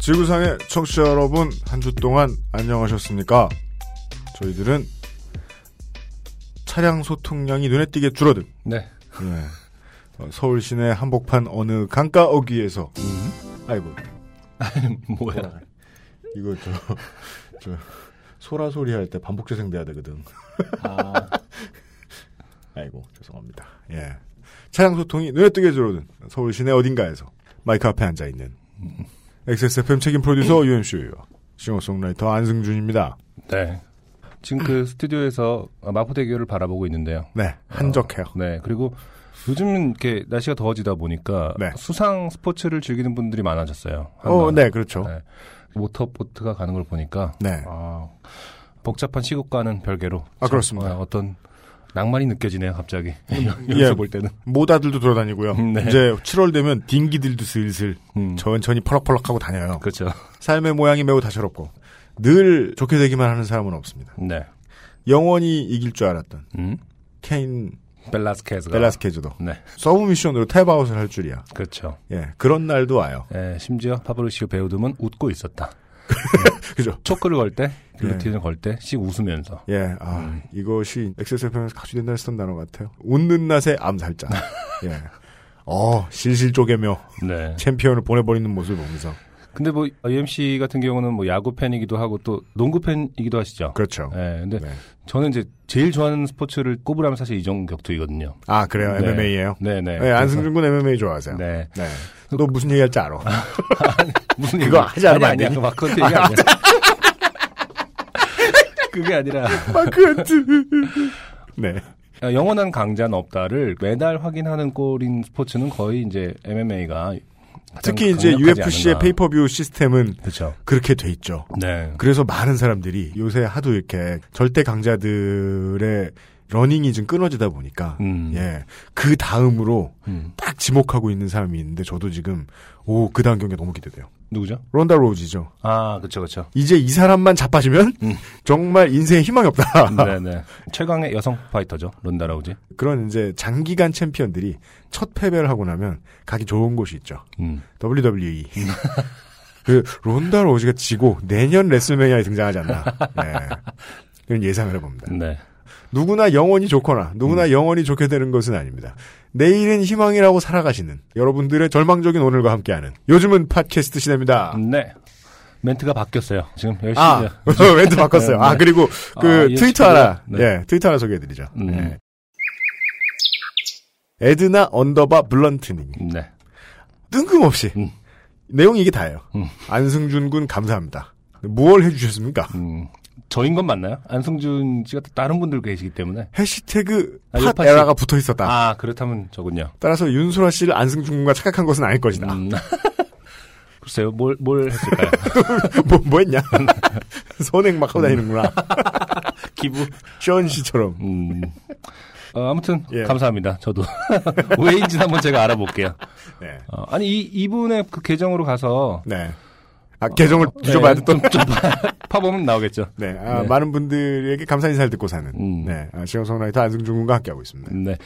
지구상의 청취자 여러분, 한 주 동안 안녕하셨습니까? 저희들은 차량 소통량이 눈에 띄게 줄어든 네. 예, 어, 서울 시내 한복판 어느 강가 어귀에서 아이고 뭐야. 이거 저, 저 소라 소리 할 때 반복 재생돼야 되거든. 아, 아이고 죄송합니다. 예, 차량 소통이 눈에 띄게 줄어든 서울 시내 어딘가에서 마이크 앞에 앉아 있는 XSFM 책임 프로듀서 UMC와 싱어송라이터 안승준입니다. 네. 지금 그 스튜디오에서 마포대교를 바라보고 있는데요. 네, 한적해요. 네. 그리고 요즘은 이렇게 날씨가 더워지다 보니까 네. 수상 스포츠를 즐기는 분들이 많아졌어요. 어, 한강. 네, 그렇죠. 네. 모터보트가 가는 걸 보니까 네. 아, 복잡한 시국과는 별개로 아, 참, 그렇습니다. 어, 어떤 낭만이 느껴지네요, 갑자기. 예. 여기서 볼 때는. 모다들도 돌아다니고요. 네. 이제 7월 되면 딩기들도 슬슬 음, 천천히 펄럭펄럭하고 다녀요. 그렇죠. 삶의 모양이 매우 다채롭고 늘 좋게 되기만 하는 사람은 없습니다. 네. 영원히 이길 줄 알았던 음? 케인 벨라스케즈가 벨라스케즈도 네, submission으로 tap out을 할 줄이야. 그렇죠. 예, 그런 날도 와요. 예, 심지어 파브리시오 베우둠은 웃고 있었다. 그죠? choke를 걸 때, 예. guillotine을 걸 때, 씩 웃으면서. 예, 아, 음. 이것이 XSFM에서 가수된다 했던 단어 같아요. 웃는 낯의 암살자. 예. 어, 실실 쪼개며 네. 챔피언을 보내버리는 모습을 보면서. 근데 뭐, UMC 같은 경우는 뭐 야구 팬이기도 하고 또 농구 팬이기도 하시죠. 그렇죠. 예, 근데 네. 저는 이제 제일 좋아하는 스포츠를 꼽으라면 사실 이종격투이거든요. 아, 그래요? 네. MMA예요 네네. 네, 안승준 군 MMA 좋아하세요. 네. 네. 너 무슨 얘기 할지 알아? 무슨 그거 하지 않으면 아니, 안. 되니? 그 마크한테 얘기 아니야. 그게 아니라 마크한트. 네. 아, 영원한 강자는 없다를 매달 확인하는 꼴인 스포츠는 거의 이제 MMA가 특히 이제 UFC의 페이퍼뷰 시스템은 그렇죠. 그렇게 돼 있죠. 네. 그래서 많은 사람들이 요새 하도 이렇게 절대 강자들의 러닝이 좀 끊어지다 보니까 음. 예. 그 다음으로 음. 딱 지목하고 있는 사람이 있는데 저도 지금 오, 그 다음 경기가 너무 기대돼요. 누구죠? 론다 로우지죠. 아, 그렇죠, 그렇죠. 이제 이 사람만 자빠지면 음. 정말 인생에 희망이 없다. 네네. 최강의 여성 파이터죠, 론다 라우지. 그런 이제 장기간 챔피언들이 첫 패배를 하고 나면 가기 좋은 곳이 있죠. 음. WWE. 그 론다 로즈가 지고 내년 레슬매니아에 등장하지 않나. 네. 그런 예상을 해봅니다. 네. 누구나 영원히 좋거나 누구나 영원히 좋게 되는 것은 아닙니다. 내일은 희망이라고 살아가시는 여러분들의 절망적인 오늘과 함께하는 요즘은 팟캐스트 시대입니다. 네. 멘트가 바뀌었어요. 지금 열심히. 아, 멘트 바꿨어요. 네, 아, 네. 그리고 그 아, 트위터? 하나, 네. 예, 트위터 하나 소개해드리죠. 음. 예. 에드나 언더바 블런트님. 네. 뜬금없이. 음. 내용이 이게 다예요. 음. 안승준 군 감사합니다. 무얼 해주셨습니까? 음. 저인 건 맞나요? 안승준 씨가 또 다른 분들 계시기 때문에. 해시태그 아, 팟. 에라가 붙어 있었다. 아, 그렇다면 저군요. 따라서 윤소라 씨를 안승준 군과 착각한 것은 아닐 것이다. 음. 글쎄요, 뭘, 뭘 했을까요? 뭐, 뭐 했냐? 선행 막 하고 다니는구나. 기부. 션 씨처럼. 음. 어, 아무튼, 예. 감사합니다. 저도. 왜인지는 한번 제가 알아볼게요. 네. 어, 아니, 이, 이분의 그 계정으로 가서. 네. 아, 계정을 뒤져봐야 돼, 또. 좀, 좀 파- 파보면 나오겠죠. 네. 아, 네. 많은 분들에게 감사 인사를 듣고 사는. 음. 네. 아, 시영성라이터 안승준 군과 함께하고 있습니다. 네.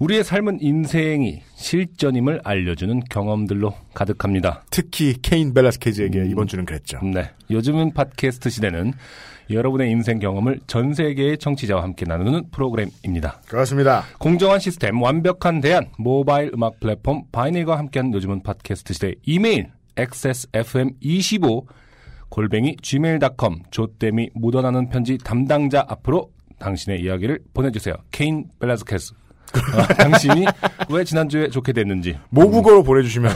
우리의 삶은 인생이 실전임을 알려주는 경험들로 가득합니다. 특히 케인 벨라스케즈에게 음. 이번 주는 그랬죠. 네. 요즘은 팟캐스트 시대는 여러분의 인생 경험을 전 세계의 청취자와 함께 나누는 프로그램입니다. 그렇습니다. 공정한 시스템, 완벽한 대안, 모바일 음악 플랫폼 바이닐과 함께하는 요즘은 팟캐스트 시대 이메일 xsfm25 골뱅이 gmail.com 조땜이 묻어나는 편지 담당자 앞으로 당신의 이야기를 보내주세요. 케인 벨라스케스. 어, 당신이 왜 지난주에 좋게 됐는지 모국어로 보내주시면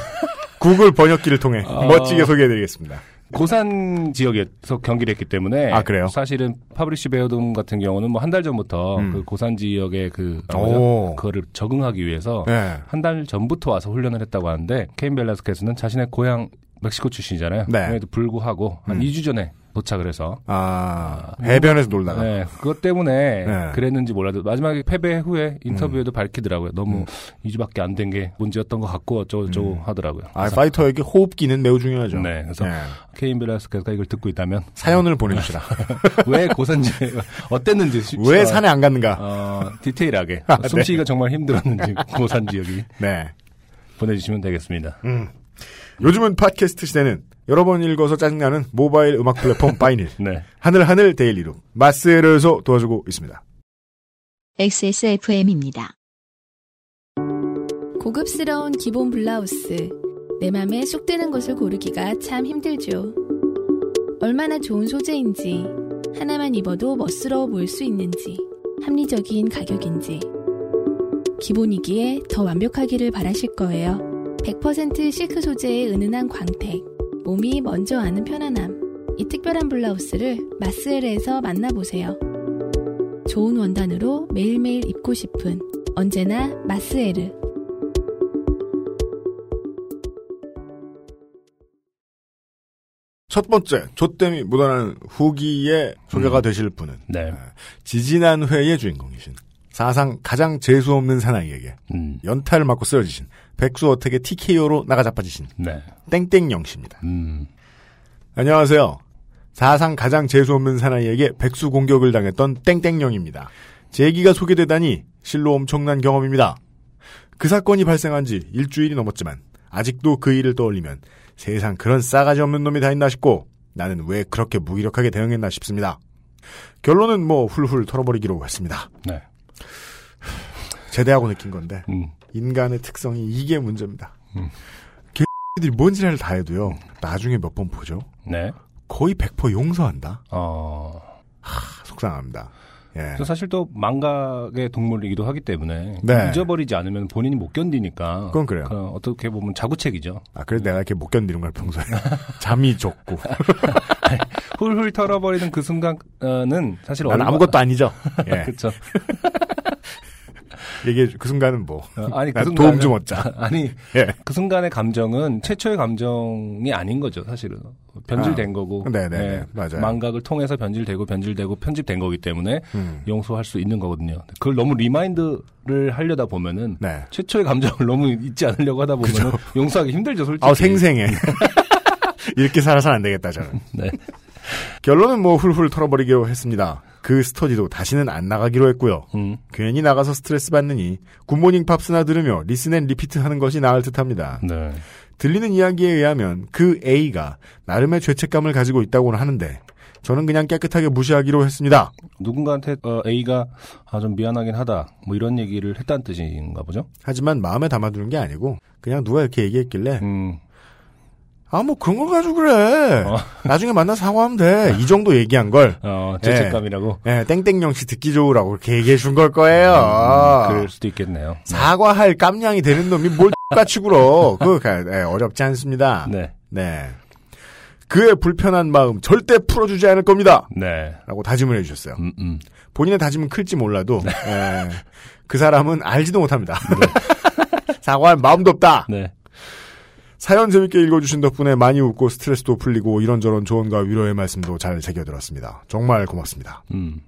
구글 번역기를 통해 어. 멋지게 소개해드리겠습니다. 고산 지역에서 경기를 했기 때문에 아, 그래요? 사실은 파브리시 베어돔 같은 경우는 뭐 한 달 전부터 음. 그 고산 지역의 그 오. 그거를 적응하기 위해서 네. 한달 전부터 와서 훈련을 했다고 하는데 케인 벨라스케스는 자신의 고향 멕시코 출신이잖아요. 네. 그럼에도 불구하고 한 음. 2주 전에 도착을 해서 아, 해변에서 놀다가. 네, 그것 때문에 네. 그랬는지 몰라도 마지막에 패배 후에 인터뷰에도 밝히더라고요. 너무 2주밖에 안 된 게 문제였던 것 같고 어쩌고저쩌고 음. 하더라고요. 아, 파이터에게 호흡기는 매우 중요하죠. 네, 그래서 네. 케인 벨라스케스가 이걸 듣고 있다면 사연을 보내주시라. 왜 고산지 어땠는지 시- 왜 어, 산에 안 갔는가? 어, 디테일하게 아, 숨쉬기가 정말 힘들었는지 고산 지역이 네. 보내주시면 되겠습니다. 음. 요즘은 팟캐스트 시대는 여러 번 읽어서 짜증나는 모바일 음악 플랫폼 바이닐. 네, 하늘하늘 데일리로 마스에르에서 도와주고 있습니다. XSFM입니다. 고급스러운 기본 블라우스. 내 맘에 쏙 드는 것을 고르기가 참 힘들죠. 얼마나 좋은 소재인지, 하나만 입어도 멋스러워 보일 수 있는지, 합리적인 가격인지. 기본이기에 더 완벽하기를 바라실 거예요. 100% 실크 소재의 은은한 광택, 몸이 먼저 아는 편안함. 이 특별한 블라우스를 마스엘에서 만나보세요. 좋은 원단으로 매일매일 입고 싶은 언제나 마스에르. 첫 번째, 조땜이 묻어나는 후기에 소개가 되실 분은 네, 지지난 회의 주인공이신 사상 가장 재수없는 사나이에게 음, 연타를 맞고 쓰러지신 백수어택의 TKO로 나가자빠지신 네, 땡땡영 씨입니다. 음, 안녕하세요. 사상 가장 재수없는 사나이에게 백수 공격을 당했던 땡땡영입니다. 제 얘기가 소개되다니 실로 엄청난 경험입니다. 그 사건이 발생한 지 일주일이 넘었지만 아직도 그 일을 떠올리면 세상 그런 싸가지 없는 놈이 다 있나 싶고 나는 왜 그렇게 무기력하게 대응했나 싶습니다. 결론은 뭐 훌훌 털어버리기로 했습니다. 네, 제대하고 느낀 건데 음, 인간의 특성이 이게 문제입니다. 음. 개들이 뭔 지랄을 다 해도요. 나중에 몇 번 보죠. 네, 거의 100% 용서한다. 어, 속상합니다. 예. 또 사실 또 망각의 동물이기도 하기 때문에 네. 잊어버리지 않으면 본인이 못 견디니까 그건 그래요. 그 어떻게 보면 자구책이죠. 아, 그래도 내가 이렇게 못 견디는 걸 평소에. 잠이 좁고. 훌훌 털어버리는 그 순간은 사실 난 얼마- 아무것도 아니죠. 예. 그렇죠. 이게 그 순간은 뭐. 어, 아니 그 순간은 도움 좀 얻자. 아니 예. 그 순간의 감정은 최초의 감정이 아닌 거죠, 사실은. 변질된 거고. 네네네. 예, 맞아요. 망각을 통해서 변질되고 변질되고 편집된 거기 때문에 음. 용서할 수 있는 거거든요. 그걸 너무 remind를 하려다 보면은 네. 최초의 감정을 너무 잊지 않으려고 하다 보면은 용서하기 힘들죠, 솔직히. 아, 생생해. 이렇게 살아서는 안 되겠다, 저는. 네. 결론은 뭐 훌훌 털어버리기로 했습니다. 그 스터디도 다시는 안 나가기로 했고요. 음. 괜히 나가서 스트레스 받느니 굿모닝 팝스나 들으며 listen and repeat 하는 것이 나을 듯 합니다. 네. 들리는 이야기에 의하면 그 A가 나름의 죄책감을 가지고 있다고는 하는데 저는 그냥 깨끗하게 무시하기로 했습니다. 누군가한테 어, A가 아 좀 미안하긴 하다 뭐 이런 얘기를 했다는 뜻인가 보죠. 하지만 마음에 담아두는 게 아니고 그냥 누가 이렇게 얘기했길래 음. 아 뭐 그런 걸 가지고 그래. 어. 나중에 만나 사과하면 돼. 이 정도 얘기한 걸 어, 죄책감이라고. 예, 땡땡영 씨 듣기 좋으라고 그렇게 얘기해 준 걸 거예요. 음, 그럴 수도 있겠네요. 사과할 깜냥이 되는 놈이 뭘 같이 굴어. 그거 가- 예, 어렵지 않습니다. 네. 네. 그의 불편한 마음 절대 풀어주지 않을 겁니다. 네. 라고 다짐을 해주셨어요. 음, 음. 본인의 다짐은 클지 몰라도 네. 예, 그 사람은 알지도 못합니다. 사과할 마음도 없다. 네. 사연 재밌게 읽어주신 덕분에 많이 웃고 스트레스도 풀리고 이런저런 조언과 위로의 말씀도 잘 새겨들었습니다. 정말 고맙습니다. 음.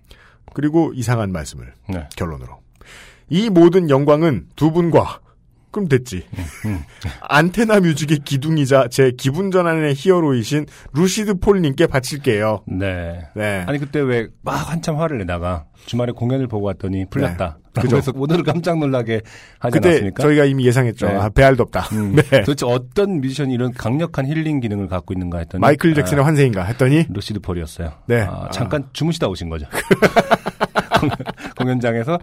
그리고 이상한 말씀을 네. 결론으로. 이 모든 영광은 두 분과 그럼 됐지. 안테나 뮤직의 기둥이자 제 기분 전환의 히어로이신 루시드 폴님께 바칠게요. 네. 네. 아니 그때 왜 막 한참 화를 내다가 주말에 공연을 보고 왔더니 풀렸다. 그죠. 그래서 오늘을 깜짝 놀라게 하지 그때 않았습니까? 저희가 이미 예상했죠. 네. 아, 배알도 없다. 음, 네. 도대체 어떤 뮤지션이 이런 강력한 힐링 기능을 갖고 있는가 했더니 마이클 잭슨의 환생인가 했더니 아, 루시드 폴이었어요. 네. 아, 아. 잠깐 주무시다 오신 거죠. 공연- 공연장에서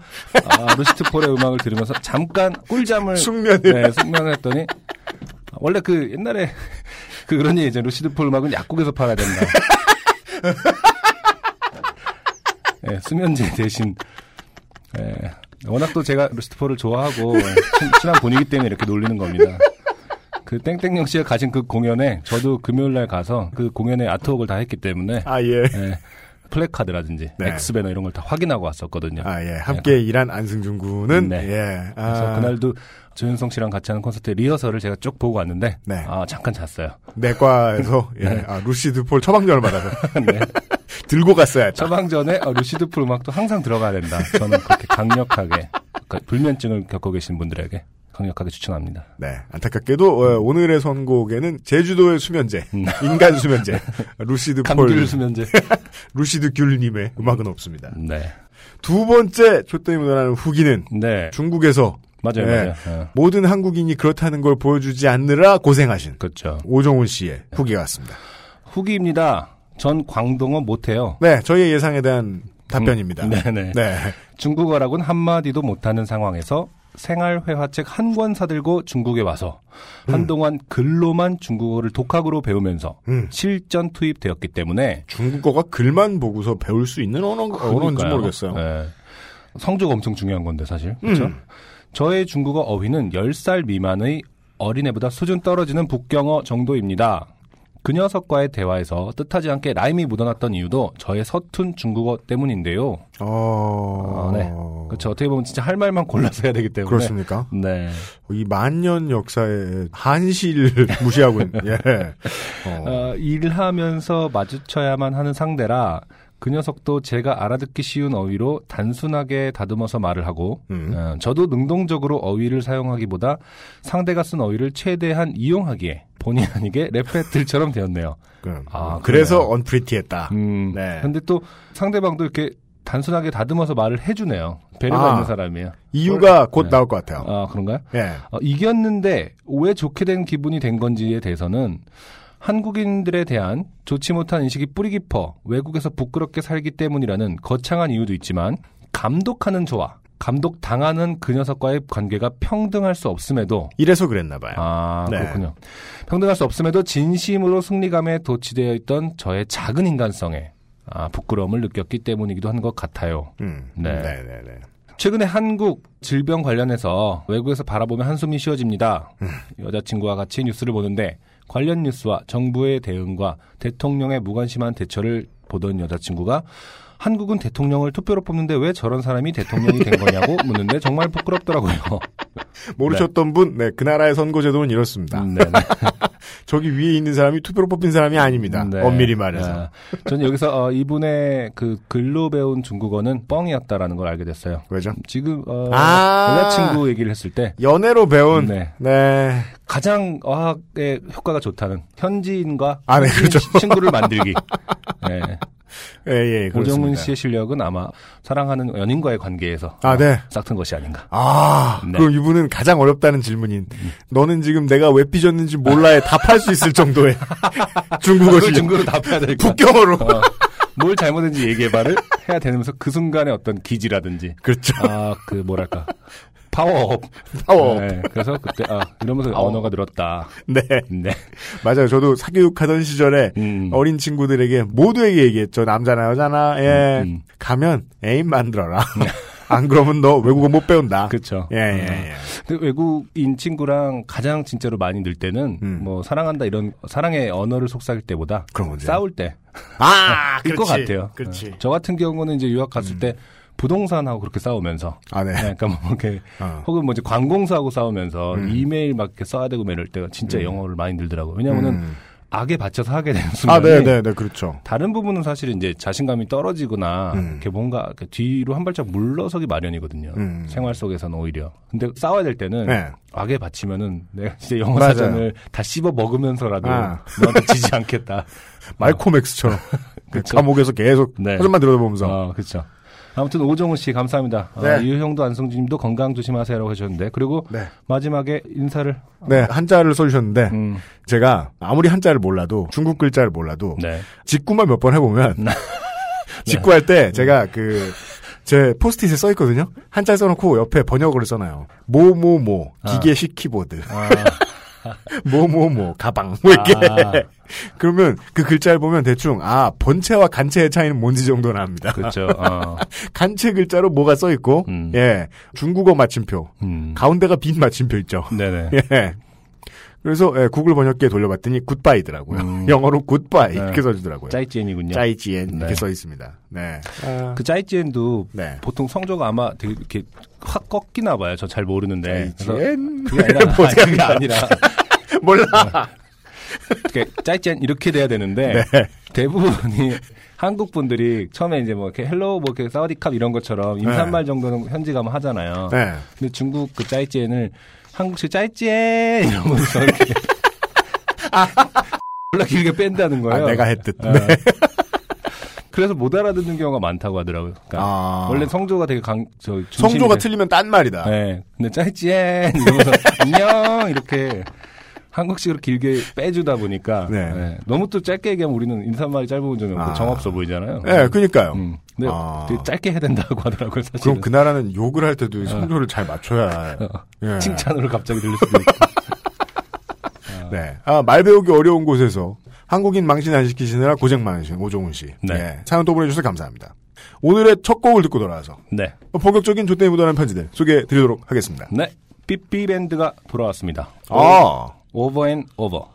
아, 루시드 폴의 음악을 들으면서 잠깐 꿀잠을 숙면을 네, 숙면을 했더니 원래 그 옛날에 그 그런 얘기 있잖아요. 루시드 폴 음악은 약국에서 팔아야 된다. 네, 수면제 대신 예, 워낙 또 제가 루시드 폴을 좋아하고 친- 친한 분이기 때문에 이렇게 놀리는 겁니다. 그 땡땡영 씨가 가신 그 공연에 저도 금요일 날 가서 그 공연에 아트웍을 다 했기 때문에 아, 예. 예, 플래카드라든지 네. 엑스배너 이런 걸 다 확인하고 왔었거든요. 아, 예. 함께 일한 안승준 군은, 네. 예. 아, 그래서 그날도 조윤성 씨랑 같이 하는 콘서트 리허설을 제가 쭉 보고 왔는데 네. 아 잠깐 잤어요. 내과에서, 예. 네. 아, 루시드 폴 처방전을 받아서 네. 들고 갔어야 했다. 처방전에 어, 루시드 폴 음악도 항상 들어가야 된다. 저는 그렇게 강력하게 그러니까 불면증을 겪고 계신 분들에게 강력하게 추천합니다. 네. 안타깝게도, 어, 오늘의 선곡에는 제주도의 수면제, 음. 인간 수면제, 루시드 폴, 수면제. 루시드 귤님의 음악은 없습니다. 네. 두 번째 초대이 묻어나는 후기는 네. 중국에서 맞아요, 네. 맞아요. 어, 모든 한국인이 그렇다는 걸 보여주지 않느라 고생하신 그렇죠. 오종훈 씨의 후기가 왔습니다. 후기입니다. 전 광동어 못해요. 네, 저희의 예상에 대한 답변입니다. 음, 네네. 네. 중국어라고는 한마디도 못하는 상황에서 생활회화책 한 권 사들고 중국에 와서 한동안 글로만 중국어를 독학으로 배우면서 음. 실전 투입되었기 때문에 중국어가 글만 보고서 배울 수 있는 언어, 언어인지. 모르겠어요. 네. 성조가 엄청 중요한 건데 사실. 그렇죠? 음. 저의 중국어 어휘는 10살 미만의 어린애보다 수준 떨어지는 북경어 정도입니다. 그 녀석과의 대화에서 뜻하지 않게 라임이 묻어났던 이유도 저의 서툰 중국어 때문인데요. 어, 아, 네. 그렇죠. 어떻게 보면 진짜 할 말만 골라서 해야 되기 때문에. 그렇습니까? 네. 이 만년 역사의 한시를 무시하고 있는, 예. 어. 어, 일하면서 마주쳐야만 하는 상대라 그 녀석도 제가 알아듣기 쉬운 어휘로 단순하게 다듬어서 말을 하고 음. 어, 저도 능동적으로 어휘를 사용하기보다 상대가 쓴 어휘를 최대한 이용하기에 본의 아니게 랩배틀처럼 되었네요. 그럼. 아, 그래서. 언프리티했다. 음, 네. 근데 또 상대방도 이렇게 단순하게 다듬어서 말을 해주네요. 배려가 아. 있는 사람이에요. 이유가 곧 네. 나올 것 같아요. 아, 그런가요? 예. 어, 이겼는데 왜 좋게 된 기분이 된 건지에 대해서는 한국인들에 대한 좋지 못한 인식이 뿌리 깊어 외국에서 부끄럽게 살기 때문이라는 거창한 이유도 있지만 감독하는 저와 감독 당하는 그 녀석과의 관계가 평등할 수 없음에도 이래서 그랬나 봐요. 아 네. 그렇군요. 평등할 수 없음에도 진심으로 승리감에 도취되어 있던 저의 작은 인간성에 아, 부끄러움을 느꼈기 때문이기도 한 것 같아요. 음. 네. 네, 네, 네. 최근에 한국 질병 관련해서 외국에서 바라보면 한숨이 쉬어집니다. 여자친구와 같이 뉴스를 보는데 관련 뉴스와 정부의 대응과 대통령의 무관심한 대처를 보던 여자친구가 한국은 대통령을 투표로 뽑는데 왜 저런 사람이 대통령이 된 거냐고 묻는데 정말 부끄럽더라고요. 모르셨던 분, 네, 그 나라의 선거제도는 이렇습니다. 네, 네. 저기 위에 있는 사람이 투표로 뽑힌 사람이 아닙니다. 네. 엄밀히 말해서. 아, 저는 여기서 어, 이분의 그 글로 배운 중국어는 뻥이었다라는 걸 알게 됐어요. 왜죠? 지금 어, 아. 여자친구 얘기를 했을 때 연애로 배운, 네. 네. 가장 어학에 효과가 좋다는 현지인과 아, 네, 그렇죠. 시- 친구를 만들기. 네. 예, 예, 오정훈 그렇습니다. 씨의 실력은 아마 사랑하는 연인과의 관계에서 아, 네. 싹튼 것이 아닌가. 아, 네. 그럼 이분은 가장 어렵다는 질문인, 너는 지금 내가 왜 삐졌는지 몰라에 답할 수 있을 정도의 중국어 실력. 증거로 답해야 되니까. 북경어로. 어, 뭘 잘못했는지 얘기해봐를 해야 되면서 그 순간의 어떤 기지라든지 그렇죠. 아 그 뭐랄까 파워업. 파워업. 네, 그래서 그때 아 이러면서 파워업. 언어가 늘었다. 네. 네. 맞아요. 저도 사교육하던 시절에 음. 어린 친구들에게 모두에게 얘기했죠. 남자나 여자나, 예. 음, 음. 가면 애인 만들어라. 안 그러면 너 외국어 못 배운다. 그렇죠. 예, 예, 예. 근데 외국인 친구랑 가장 진짜로 많이 늘 때는 음. 뭐 사랑한다 이런 사랑의 언어를 속삭일 때보다. 싸울 때 아, 일것 그렇지. 같아요. 그렇지. 음. 어, 저 같은 경우는 이제 유학 갔을 때 부동산하고 그렇게 싸우면서 아, 네. 네, 그러니까 뭐 이렇게 어. 혹은 뭐 이제 관공서하고 싸우면서 음. 이메일 막 이렇게 써야 되고 뭐 이럴 때가 진짜 영어를 많이 늘더라고요. 왜냐면은 음. 악에 받쳐서 하게 되는 아, 순간에 네, 네, 네, 그렇죠. 다른 부분은 사실 이제 자신감이 떨어지거나 음. 이렇게 뭔가 이렇게 뒤로 한 발짝 물러서기 마련이거든요. 음. 생활 속에서는 오히려. 근데 싸워야 될 때는 네. 악에 받치면은 내가 진짜 영어 맞아요. 사전을 다 씹어 먹으면서라도 아. 너한테 지지 않겠다. 말코맥스처럼. 그쵸. 감옥에서 계속 네. 사전만 들여다보면서. 어, 그렇죠. 아무튼 오정우 씨 감사합니다. 어, 네. 이효형도 안성준님도 건강 조심하세요라고 하셨는데 그리고 네. 마지막에 인사를 네, 한자를 써주셨는데, 음, 제가 아무리 한자를 몰라도, 중국 글자를 몰라도, 네. 직구만 몇 번 해보면, 직구할 때 제가 그, 제 포스트잇에 써 있거든요? 한자 써놓고 옆에 번역어를 써놔요. 뭐뭐뭐, 기계식 키보드. 아, 뭐뭐 뭐, 가방. 뭐 이렇게. 아. 그러면 그 글자를 보면 대충, 아, 본체와 간체의 차이는 뭔지 정도는 압니다. 그렇죠. 어, 간체 글자로 뭐가 써 있고, 음. 예, 중국어 마침표. 음. 가운데가 빈 마침표 있죠. 네네. 예. 그래서 예, 구글 번역기에 돌려봤더니 굿바이더라고요. 음. 영어로 굿바이 네. 이렇게 써주더라고요. 짜이찌엔이군요. 짜이지엔 이렇게 네. 써 있습니다. 네. 아, 그 짜이찌엔도 네. 보통 성조가 아마 되게 이렇게 확 꺾이나 봐요. 저 잘 모르는데. 再见 그게 아니라, 뭐 아니, 그게 아니라 몰라. 이렇게 再见 이렇게 돼야 되는데 네. 대부분이 한국 분들이 처음에 이제 뭐 이렇게 hello 뭐 이렇게 สวัสดีครับ 이런 것처럼 인사말 정도는 현지 가면 하잖아요. 네. 근데 중국 그 再见을 한국식 再见 이러면서 이렇게 몰라 길게 뺀다는 아, 거예요. 내가 했듯. 네. 네. 그래서 못 알아듣는 경우가 많다고 하더라고요. 그러니까 아. 원래 성조가 되게 강, 저 성조가 돼- 틀리면 딴 말이다. 네. 근데 짜이찌엔 이러면서 안녕 이렇게 한국식으로 길게 빼주다 보니까 네. 네. 너무 또 짧게 얘기하면 우리는 인사말이 짧은 좀 아. 정없어 보이잖아요. 네, 그니까요. 음. 근데 아. 되게 짧게 해야 된다고 하더라고요. 사실. 그럼 그 나라는 욕을 할 때도 성조를 잘 맞춰야. 예. 칭찬으로 갑자기 들릴 수도 있고. 네. 아, 말 배우기 어려운 곳에서 한국인 망신 안 시키시느라 고생 많으신 오종훈 씨. 네. 예. 사연 또 보내주셔서 감사합니다. 오늘의 첫 곡을 듣고 돌아와서 네. 본격적인 조땜이 묻어난 편지들 소개해 드리도록 하겠습니다. 네. 삐삐밴드가 돌아왔습니다. 아. Over and Over.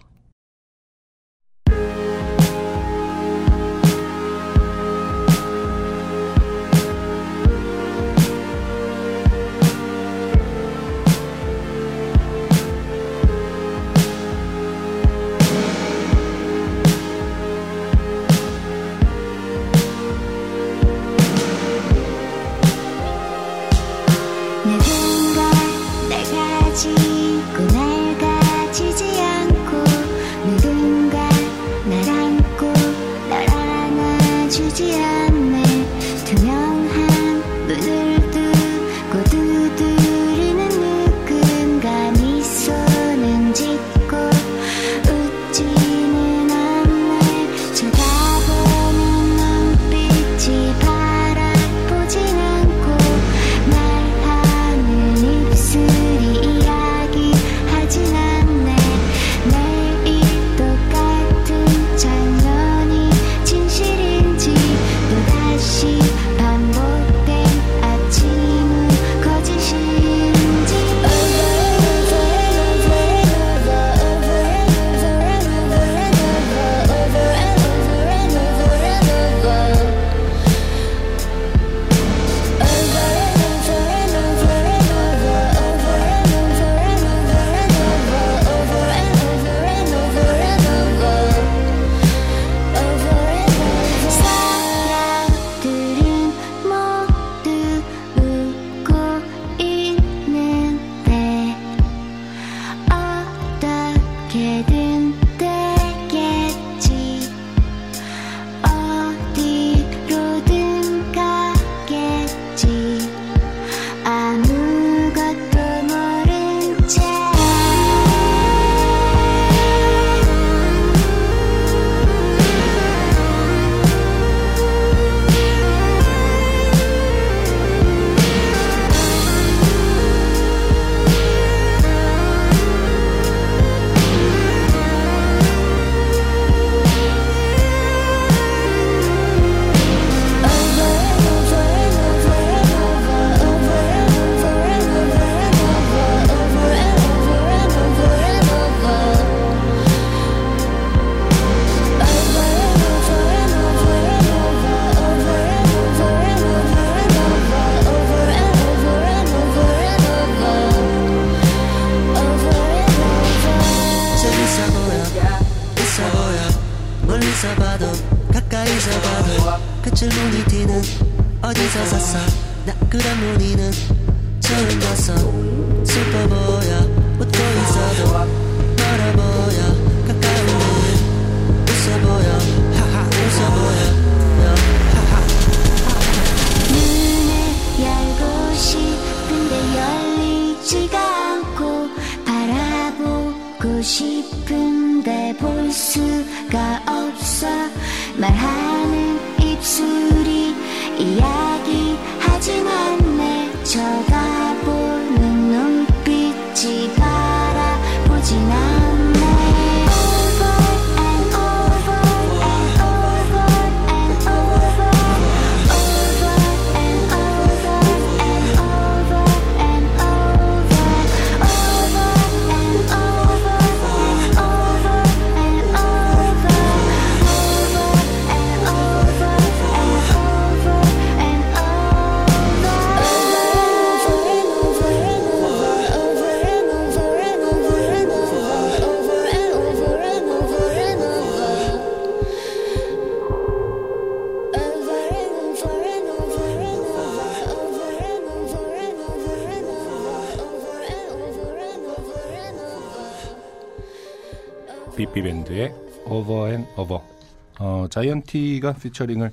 어, 자이언티가 피처링을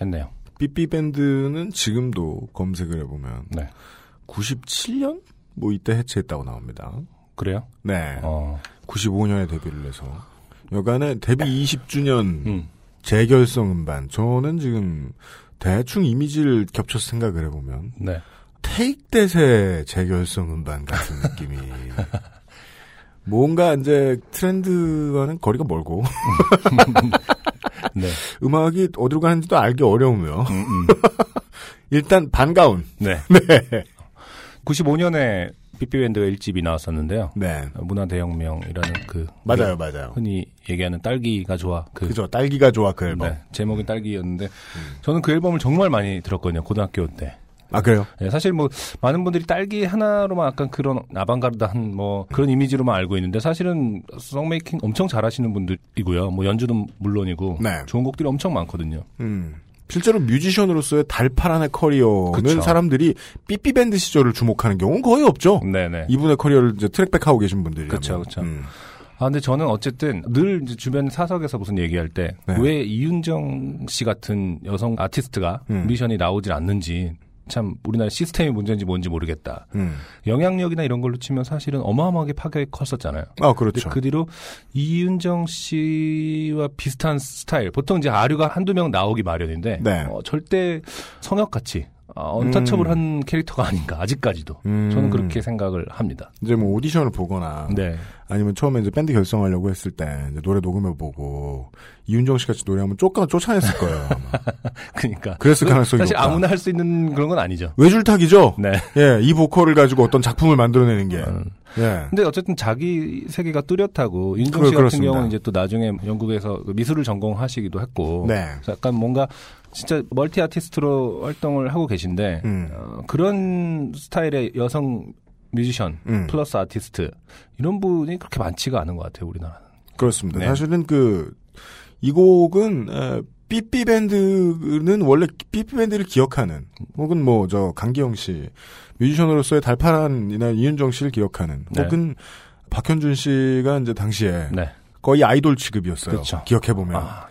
했네요. 삐삐 밴드는 지금도 검색을 해보면 네. 97년 뭐 이때 해체했다고 나옵니다. 그래요? 네. 어, 95년에 데뷔를 해서 여간에 데뷔 20주년 음. 재결성 음반. 저는 지금 대충 이미지를 겹쳐서 생각을 해보면 네. 테이크 대세 재결성 음반 같은 느낌이 뭔가 이제 트렌드와는 거리가 멀고 네. 음악이 어디로 가는지도 알기 어려우며. 음, 음. 일단 반가운. 네. 네. 95년에 빅비밴드가 1집이 나왔었는데요. 네. 문화대혁명이라는 그 맞아요 맞아요. 흔히 얘기하는 딸기가 좋아 그 그죠. 딸기가 좋아 그 앨범. 네, 제목이 딸기였는데 저는 그 앨범을 정말 많이 들었거든요 고등학교 때 아 그래요 네, 사실 뭐 많은 분들이 딸기 하나로만 약간 그런 아방가르다한 뭐 그런 이미지로만 알고 있는데 사실은 송메이킹 엄청 잘하시는 분들이고요 뭐 연주는 물론이고 네. 좋은 곡들이 엄청 많거든요 음. 실제로 뮤지션으로서의 달파란의 커리어는 그쵸. 사람들이 삐삐 밴드 시절을 주목하는 경우는 거의 없죠. 네네 이분의 커리어를 이제 track back 하고 계신 분들이. 그쵸, 그쵸. 음. 아 근데 저는 어쨌든 늘 이제 주변 사석에서 무슨 얘기할 때 네. 왜 이윤정 씨 같은 여성 아티스트가 음. 뮤지션이 나오질 않는지 참 우리나라 시스템이 문제인지 뭔지 모르겠다. 음. 영향력이나 이런 걸로 치면 사실은 어마어마하게 파격이 컸었잖아요. 아, 그렇죠. 그 뒤로 이윤정 씨와 비슷한 스타일, 보통 이제 아류가 한두 명 나오기 마련인데, 네. 어, 절대 성역같이, 어, 언터처블한 캐릭터가 아닌가, 아직까지도. 음. 저는 그렇게 생각을 합니다. 이제 뭐 오디션을 보거나 네. 아니면 처음에 이제 밴드 결성하려고 했을 때 이제 노래 녹음해 보고 이윤정 씨 같이 노래하면 쫓아 쫓아냈을 거예요. 아마. 그러니까. 그랬을 가능성이 사실 높다. 아무나 할 수 있는 그런 건 아니죠. 외줄타기죠. 네. 예, 이 보컬을 가지고 어떤 작품을 만들어내는 게. 음. 예. 근데 어쨌든 자기 세계가 뚜렷하고 윤정 그- 씨 같은 그렇습니다. 경우는 이제 또 나중에 영국에서 그 미술을 전공하시기도 했고 네. 약간 뭔가 진짜 멀티 아티스트로 활동을 하고 계신데 음. 어, 그런 스타일의 여성 뮤지션 음. 플러스 아티스트 이런 분이 그렇게 많지가 않은 것 같아요 우리나라는. 그렇습니다. 네. 사실은 그, 이 곡은, 에, 삐삐 밴드는 원래 삐삐 밴드를 기억하는, 혹은 뭐, 저, 강기영 씨, 뮤지션으로서의 달파란이나 이윤정 씨를 기억하는, 네. 혹은 박현준 씨가 이제 당시에 네. 거의 아이돌 취급이었어요. 그렇죠. 기억해 보면. 아,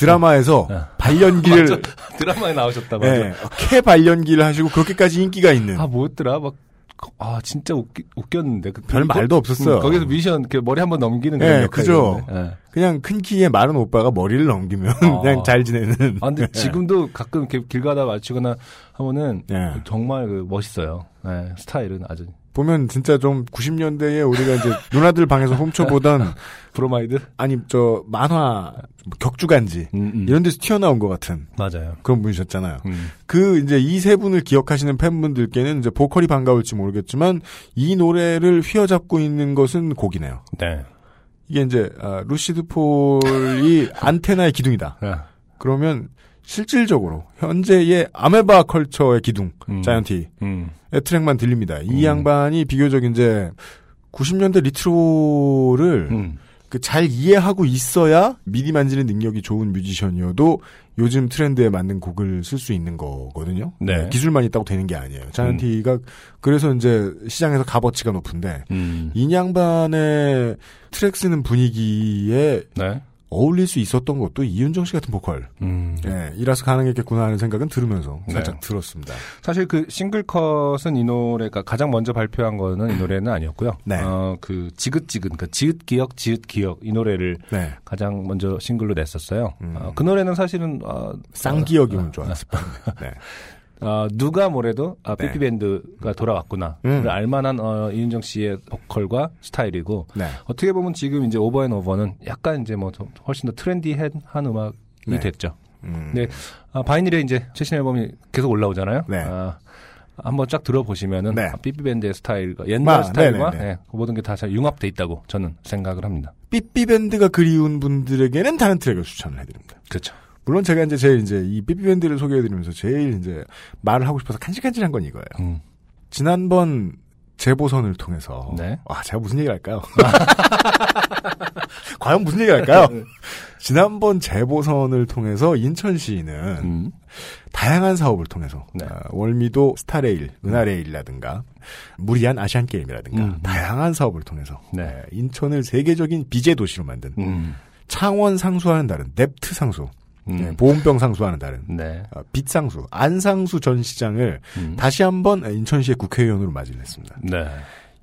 드라마에서 네. 발연기를. 드라마에 나오셨다 맞아. 예, 캐 발연기를 하시고 그렇게까지 인기가 있는. 아 뭐였더라 막. 아 진짜 웃기, 웃겼는데 그, 별 거- 말도 없었어요. 음, 거기서 미션 그 머리 한번 넘기는 예, 그런 그죠. 예. 그냥 큰 키에 마른 오빠가 머리를 넘기면 아. 그냥 잘 지내는. 아, 근데 예. 지금도 가끔 이렇게 길 가다 마치거나 하면은 예. 정말 그 멋있어요. 네, 스타일은 아주 보면 진짜 좀 90년대에 우리가 이제 누나들 방에서 훔쳐보던 브로마이드. 아니 저 만화 뭐 격주간지 음, 음. 이런 데서 튀어나온 것 같은 맞아요. 그런 분이셨잖아요. 음. 그 이제 이 세 분을 기억하시는 팬분들께는 이제 보컬이 반가울지 모르겠지만 이 노래를 휘어잡고 있는 것은 곡이네요. 네. 이게 이제 아, 루시드 폴이 안테나의 기둥이다. 아, 그러면 실질적으로 현재의 아메바 컬처의 기둥 음. 자이언티의 음. 트랙만 들립니다. 이 음. 양반이 비교적 이제 90년대 리트로를 음. 그잘 이해하고 있어야 미리 만지는 능력이 좋은 뮤지션이어도 요즘 트렌드에 맞는 곡을 쓸 수 있는 거거든요. 네. 기술만 있다고 되는 게 아니에요. 자이언티가 그래서 이제 시장에서 값어치가 높은데 음. 이 양반의 트랙 쓰는 분위기에 네. 어울릴 수 있었던 것도 이윤정 씨 같은 보컬. 음. 예, 이라서 가능했겠구나 하는 생각은 들으면서 네. 살짝 들었습니다. 사실 그 single cut은 이 노래가 가장 먼저 발표한 거는 이 노래는 아니었고요. 네. 어, 그 지긋지긋, 그 지읒 기억, 지읒 기억 이 노래를 네. 가장 먼저 싱글로 냈었어요. 음. 어, 그 노래는 사실은 어, 쌍기역이면 어, 좋았을 뻔했네. 네. 어, 누가 뭐래도 아, 네. 삐삐밴드가 돌아왔구나. 음. 를 알만한 어, 이윤정 씨의 보컬과 스타일이고 네. 어떻게 보면 지금 이제 오버앤오버는 약간 이제 뭐좀 훨씬 더 트렌디한 음악이 네. 됐죠. 음. 네. 아, 바이닐에 이제 최신 앨범이 계속 올라오잖아요. 네. 아, 한번 쫙 들어보시면은 네. 아, 삐삐밴드의 스타일과 옛날 아, 스타일과. 예, 그 모든 게 다 잘 융합돼 있다고 저는 생각을 합니다. 삐삐밴드가 그리운 분들에게는 다른 트랙을 추천을 해드립니다. 그렇죠. 물론 제가 이제 제일 이제 이 삐삐밴드를 소개해드리면서 제일 이제 말을 하고 싶어서 간질간질한 건 이거예요. 음. 지난번 재보선을 통해서 네. 와 제가 무슨 얘기를 할까요? 과연 무슨 얘기를 할까요? 지난번 재보선을 통해서 인천시는 음. 다양한 사업을 통해서 네. 아, 월미도 스타레일, 은하레일이라든가 무리한 아시안 게임이라든가 음. 다양한 사업을 통해서 네. 네, 인천을 세계적인 비제 도시로 만든 음. 창원 상수와는 다른 넵트 상수, 음. 네, 보온병 상수와는 다른 네. 어, 빛 상수, 안상수 전 시장을 음. 다시 한번 인천시의 국회의원으로 맞이를 했습니다. 네.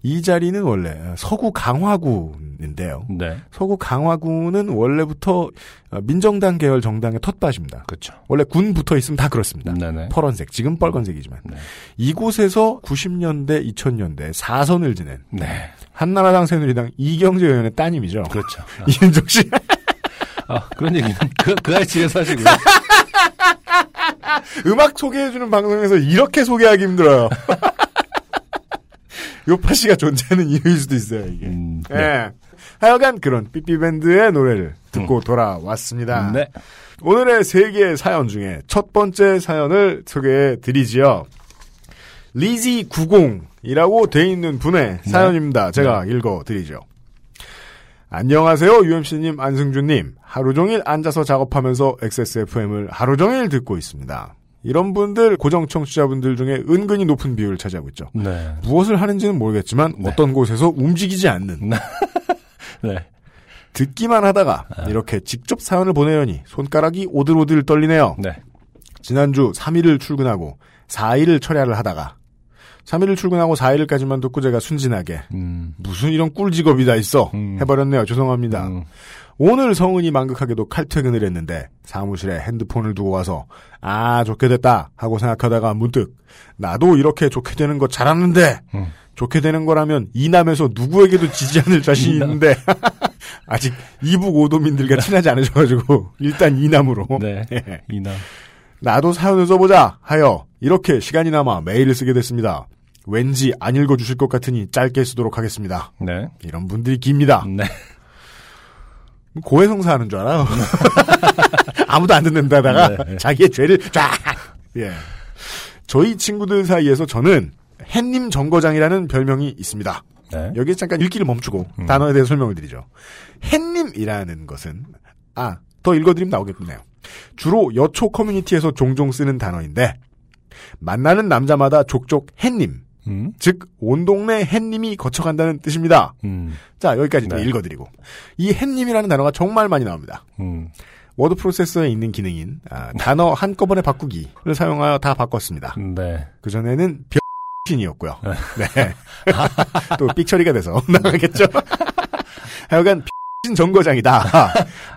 이 자리는 원래 서구 강화구인데요. 네. 서구 강화구는 원래부터 어, 민정당 계열 정당의 텃밭입니다. 그렇죠. 원래 군 붙어 있으면 다 그렇습니다. 네네. 퍼런색, 지금 빨간색이지만. 네. 이곳에서 90년대, 2000년대 4선을 지낸 네. 한나라당 새누리당 이경재 의원의 따님이죠. 그렇죠. 이은정 씨. 아, 그런 얘기는 그, 그 아이치에서 하시고요. 음악 소개해주는 방송에서 이렇게 소개하기 힘들어요. 요파 씨가 존재하는 이유일 수도 있어요, 이게. 음, 예. 하여간 그런 삐삐밴드의 노래를 듣고 돌아왔습니다. 네. 오늘의 세 개의 사연 중에 첫 번째 사연을 소개해 드리지요. 리지90이라고 돼 있는 분의 사연입니다. 제가 읽어 드리죠. 안녕하세요, UMC님, 안승준님. 하루 종일 앉아서 작업하면서 XSFM을 하루 종일 듣고 있습니다. 이런 분들, 고정 청취자분들 중에 은근히 높은 비율을 차지하고 있죠. 네. 무엇을 하는지는 모르겠지만 네. 어떤 곳에서 움직이지 않는 네. 듣기만 하다가 이렇게 직접 사연을 보내려니 손가락이 오들오들 떨리네요. 네. 지난주 3일을 출근하고 4일을 철야를 하다가 3일을 출근하고 4일까지만 듣고 제가 순진하게 음. 무슨 이런 꿀직업이 다 있어 음. 해버렸네요. 죄송합니다. 음. 오늘 성은이 망극하게도 칼퇴근을 했는데 사무실에 핸드폰을 두고 와서 아 좋게 됐다 하고 생각하다가 문득 나도 이렇게 좋게 되는 거 잘하는데 음. 좋게 되는 거라면 이남에서 누구에게도 지지 않을 자신이. 있는데 아직 이북 오도민들과 친하지 않으셔가지고 일단 이남으로 네. 예. 이남. 나도 사연을 써보자 하여 이렇게 시간이 남아 메일을 쓰게 됐습니다. 왠지 안 읽어주실 것 같으니 짧게 쓰도록 하겠습니다. 네. 이런 분들이 깁니다. 네. 고해성사 하는 줄 알아요. 아무도 안 듣는다다가 네. 자기의 죄를 쫙. 예. 저희 친구들 사이에서 저는 햇님 정거장이라는 별명이 있습니다. 네. 여기 잠깐 읽기를 멈추고 음. 단어에 대해 설명을 드리죠. 햇님이라는 것은 아, 더 읽어드리면 나오겠네요. 주로 여초 커뮤니티에서 종종 쓰는 단어인데 만나는 남자마다 족족 햇님, 음. 즉 온 동네 햇님이 거쳐간다는 뜻입니다. 음. 자 여기까지 네. 읽어드리고 이 햇님이라는 단어가 정말 많이 나옵니다. 음. 워드 프로세서에 있는 기능인 아, 단어 한꺼번에 바꾸기를 사용하여 다 바꿨습니다. 네. 그 전에는 병신이었고요. 네. 또 삑처리가 돼서 나가겠죠. 하여간 병신 정거장이다.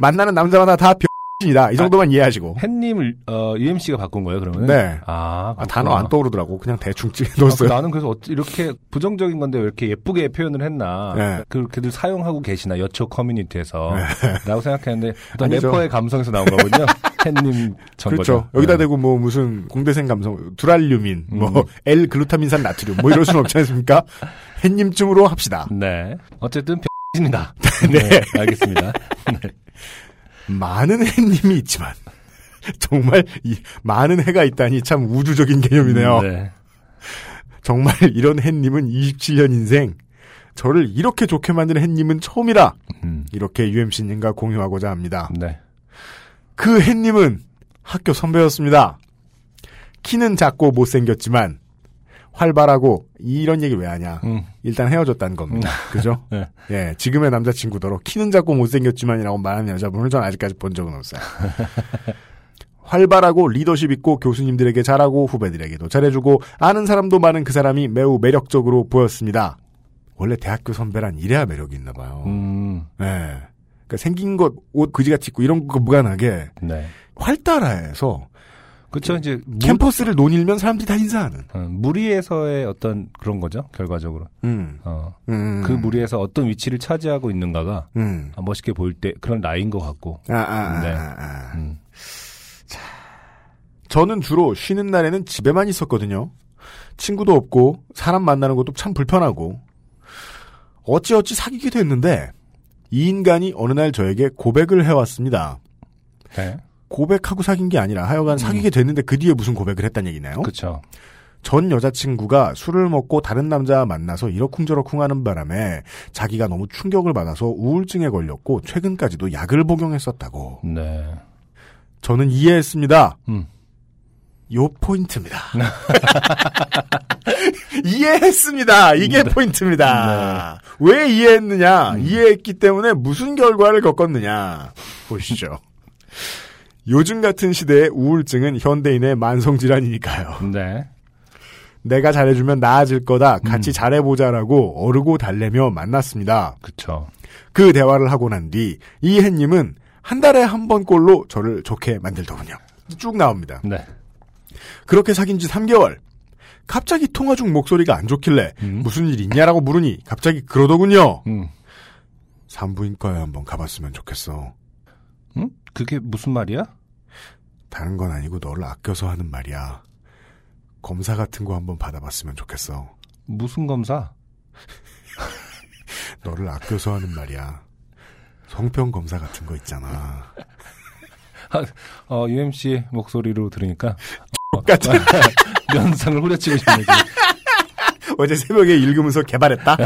만나는 남자마다 다 병신 이다. 이 정도만 이해하시고. 햇님을 어, UMC가 바꾼 거예요, 그러면? 네. 아, 아, 단어 안 떠오르더라고. 그냥 대충 찍어 아. 나는 그래서 어찌 이렇게 부정적인 건데 왜 이렇게 예쁘게 표현을 했나. 네. 그렇게들 사용하고 계시나, 여초 커뮤니티에서. 라고 생각했는데, 어떤 아니죠. 래퍼의 감성에서 나온 거군요. 햇님 전 그렇죠. 여기다 대고 뭐 무슨 공대생 감성, 두랄륨인, 뭐 음. L 글루타민산 나트륨 뭐 이럴 수는 없지 않습니까? 햇님쯤으로 합시다. 네. 어쨌든 병신이다. 네. 알겠습니다. 많은 햇님이 있지만 정말 이 많은 해가 있다니 참 우주적인 개념이네요. 네. 정말 이런 햇님은 27년 인생 저를 이렇게 좋게 만드는 햇님은 처음이라 음. 이렇게 UMC님과 공유하고자 합니다. 네. 그 햇님은 학교 선배였습니다. 키는 작고 못생겼지만 활발하고 이런 얘기 왜 하냐. 음. 일단 헤어졌다는 겁니다. 그죠? 네. 예, 지금의 남자친구더러 키는 작고 못생겼지만이라고 말하는 여자분을 전 아직까지 본 적은 없어요. 활발하고 리더십 있고 교수님들에게 잘하고 후배들에게도 잘해주고 아는 사람도 많은 그 사람이 매우 매력적으로 보였습니다. 원래 대학교 선배란 이래야 매력이 있나 봐요. 음. 예. 그러니까 생긴 것, 옷 그지같이 입고 이런 거 무관하게 네. 활달해서 그쵸, 이제, 무, 캠퍼스를 논일면 사람들이 다 인사하는. 어, 무리에서의 어떤 그런 거죠, 결과적으로. 음. 어. 음. 그 무리에서 어떤 위치를 차지하고 있는가가 음. 아, 멋있게 보일 때 그런 라인 것 같고. 아, 아, 아, 네. 아, 아. 음. 저는 주로 쉬는 날에는 집에만 있었거든요. 친구도 없고 사람 만나는 것도 참 불편하고 어찌어찌 사귀게 됐는데 이 인간이 어느 날 저에게 고백을 해왔습니다. 네. 고백하고 사귄 게 아니라 하여간 사귀게 됐는데 그 뒤에 무슨 고백을 했단 얘기나요? 그쵸. 전 여자친구가 술을 먹고 다른 남자와 만나서 이러쿵저러쿵 하는 바람에 자기가 너무 충격을 받아서 우울증에 걸렸고 최근까지도 약을 복용했었다고. 네. 저는 이해했습니다. 음. 요 포인트입니다. 이해했습니다. 이게 네. 포인트입니다. 왜 이해했느냐? 이해했기 때문에 무슨 결과를 겪었느냐? 보시죠. 요즘 같은 시대에 우울증은 현대인의 만성질환이니까요. 네. 내가 잘해주면 나아질 거다. 같이 음. 잘해보자라고 어르고 달래며 만났습니다. 그쵸. 그 대화를 하고 난 뒤 이해님은 한 달에 한 번꼴로 저를 좋게 만들더군요. 쭉 나옵니다. 네. 그렇게 사귄 지 3개월. 갑자기 통화 중 목소리가 안 좋길래 음. 무슨 일 있냐라고 물으니 갑자기 그러더군요. 음. 산부인과에 한번 가봤으면 좋겠어. 음? 그게 무슨 말이야? 다른 건 아니고 너를 아껴서 하는 말이야. 검사 같은 거 한번 받아봤으면 좋겠어. 무슨 검사? 너를 아껴서 하는 말이야. 성병 검사 같은 거 있잖아. 어, UMC 목소리로 들으니까 똑같은 면상을 후려치고 싶네. 어제 새벽에 읽으면서 개발했다.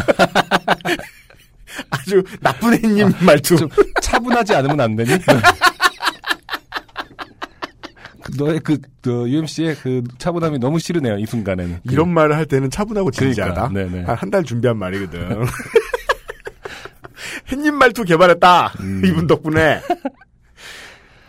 아주 나쁜 애님 말투. 좀 차분하지 않으면 안 되니? 그 너의 그, 그 UMC의 그 차분함이 너무 싫으네요, 이 순간에는. 그- 이런 말을 할 때는 차분하고 진지하다. 그러니까, 네네. 한달 준비한 말이거든. 햇님 말투 개발했다. 음. 이분 덕분에.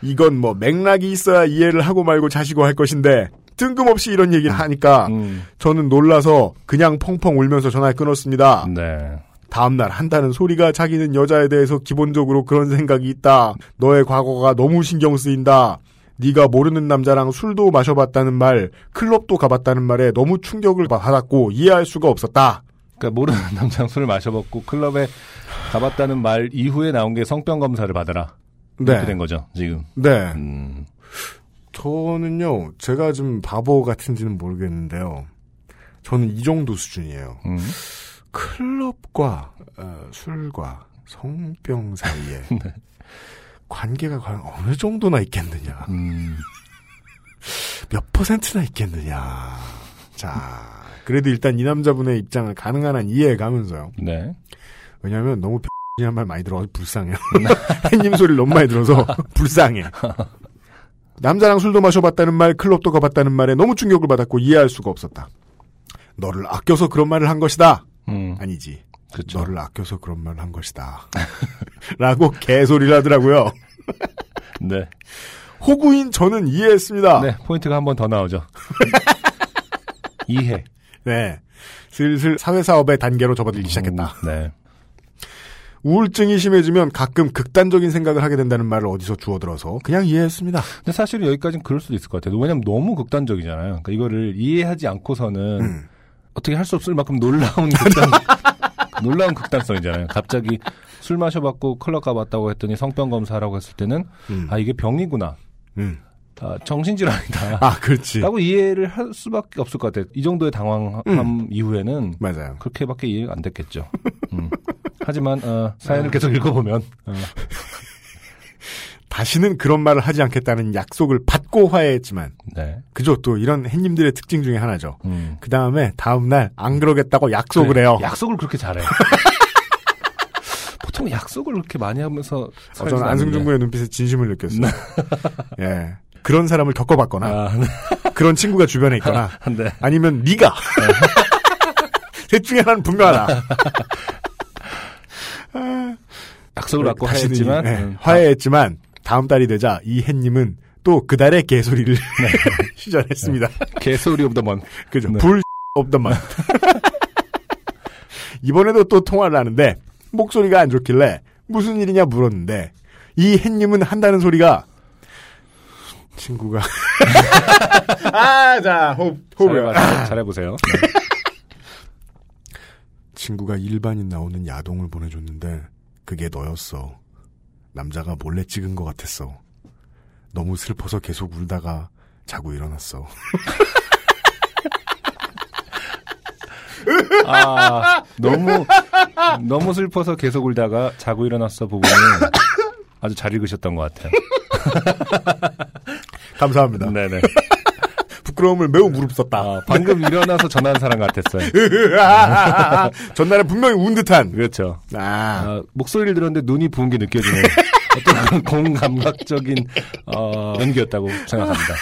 이건 뭐 맥락이 있어야 이해를 하고 말고 자시고 할 것인데 뜬금없이 이런 얘기를 하니까 음, 저는 놀라서 그냥 펑펑 울면서 전화를 끊었습니다. 네. 다음날 한다는 소리가 자기는 여자에 대해서 기본적으로 그런 생각이 있다. 너의 과거가 너무 신경 쓰인다. 네가 모르는 남자랑 술도 마셔봤다는 말, 클럽도 가봤다는 말에 너무 충격을 받았고 이해할 수가 없었다. 그러니까 모르는 남자랑 술을 마셔먹고 클럽에 가봤다는 말 이후에 나온 게 성병 검사를 받아라. 이렇게 된 거죠, 지금. 네. 음, 저는요, 제가 좀 바보 같은지는 모르겠는데요. 저는 이 정도 수준이에요. 음. 클럽과 어, 술과 성병 사이에 네. 관계가 과연 어느 정도나 있겠느냐. 음. 몇 퍼센트나 있겠느냐. 자, 그래도 일단 이 남자분의 입장을 가능한 한 이해해 가면서요. 네. 왜냐하면 너무 이란 말 많이 들어서 불쌍해요. 햇님 소리를 너무 많이 들어서 불쌍해. 남자랑 술도 마셔봤다는 말, 클럽도 가봤다는 말에 너무 충격을 받았고 이해할 수가 없었다. 너를 아껴서 그런 말을 한 것이다. 음. 아니지. 그쵸. 너를 아껴서 그런 말을 한 것이다. 라고 개소리를 하더라고요. 네. 호구인 저는 이해했습니다. 네, 포인트가 한 번 더 나오죠. 이해. 네. 슬슬 사회사업의 단계로 접어들기 시작했다. 음, 네. 우울증이 심해지면 가끔 극단적인 생각을 하게 된다는 말을 어디서 주워들어서 그냥 이해했습니다. 근데 사실 여기까지는 그럴 수도 있을 것 같아요. 왜냐면 너무 극단적이잖아요. 그러니까 이거를 이해하지 않고서는 음. 어떻게 할 수 없을 만큼 놀라운 극단, 놀라운 극단성이잖아요. 갑자기 술 마셔봤고 클럽 가봤다고 했더니 성병 검사라고 했을 때는 음. 아 이게 병이구나. 음. 아, 정신질환이다. 아, 그렇지. 라고 이해를 할 수밖에 없을 것 같아요. 이 정도의 당황함 음. 이후에는 맞아요. 그렇게밖에 이해가 안 됐겠죠. 음. 하지만 어, 사연을 계속 읽어보면 어, 다시는 그런 말을 하지 않겠다는 약속을 받고 화해했지만 네. 그죠 또 이런 햇님들의 특징 중에 하나죠. 음. 그 다음에 다음 날 안 그러겠다고 약속을 그래, 해요. 약속을 그렇게 잘해. 보통 약속을 그렇게 많이 하면서 어, 저는 안승준. 군의 눈빛에 진심을 느꼈어요. 예. 그런 사람을 겪어봤거나 아, 네. 그런 친구가 주변에 있거나 네. 아니면 네가 셋 중에 하나는 분명하다. 약속을 받고 다시는 하였지만 이- 예, 음, 화해했지만 다음 달이 되자 이 햇님은 또 그달의 개소리를 네. 시전했습니다. 개소리 of the month. 그죠? 네. 불 없던 말. 이번에도 또 통화를 하는데 목소리가 안 좋길래 무슨 일이냐 물었는데 이 햇님은 한다는 소리가 친구가 아자 호흡 호흡 잘해보세요. 잘해보세요. 네. 친구가 일반인 나오는 야동을 보내줬는데 그게 너였어. 남자가 몰래 찍은 것 같았어. 너무 슬퍼서 계속 울다가 자고 일어났어. 아, 너무, 너무 슬퍼서 계속 울다가 자고 일어났어 부분을 아주 잘 읽으셨던 것 같아요. 감사합니다. 네네. 부끄러움을 매우 무릅썼다. 아, 방금 일어나서 전화한 사람 같았어요. 전날에 분명히 운 듯한. 그렇죠. 아, 아, 목소리를 들었는데 눈이 부은 게 느껴지는 어떤 공감각적인 어, 연기였다고 생각합니다.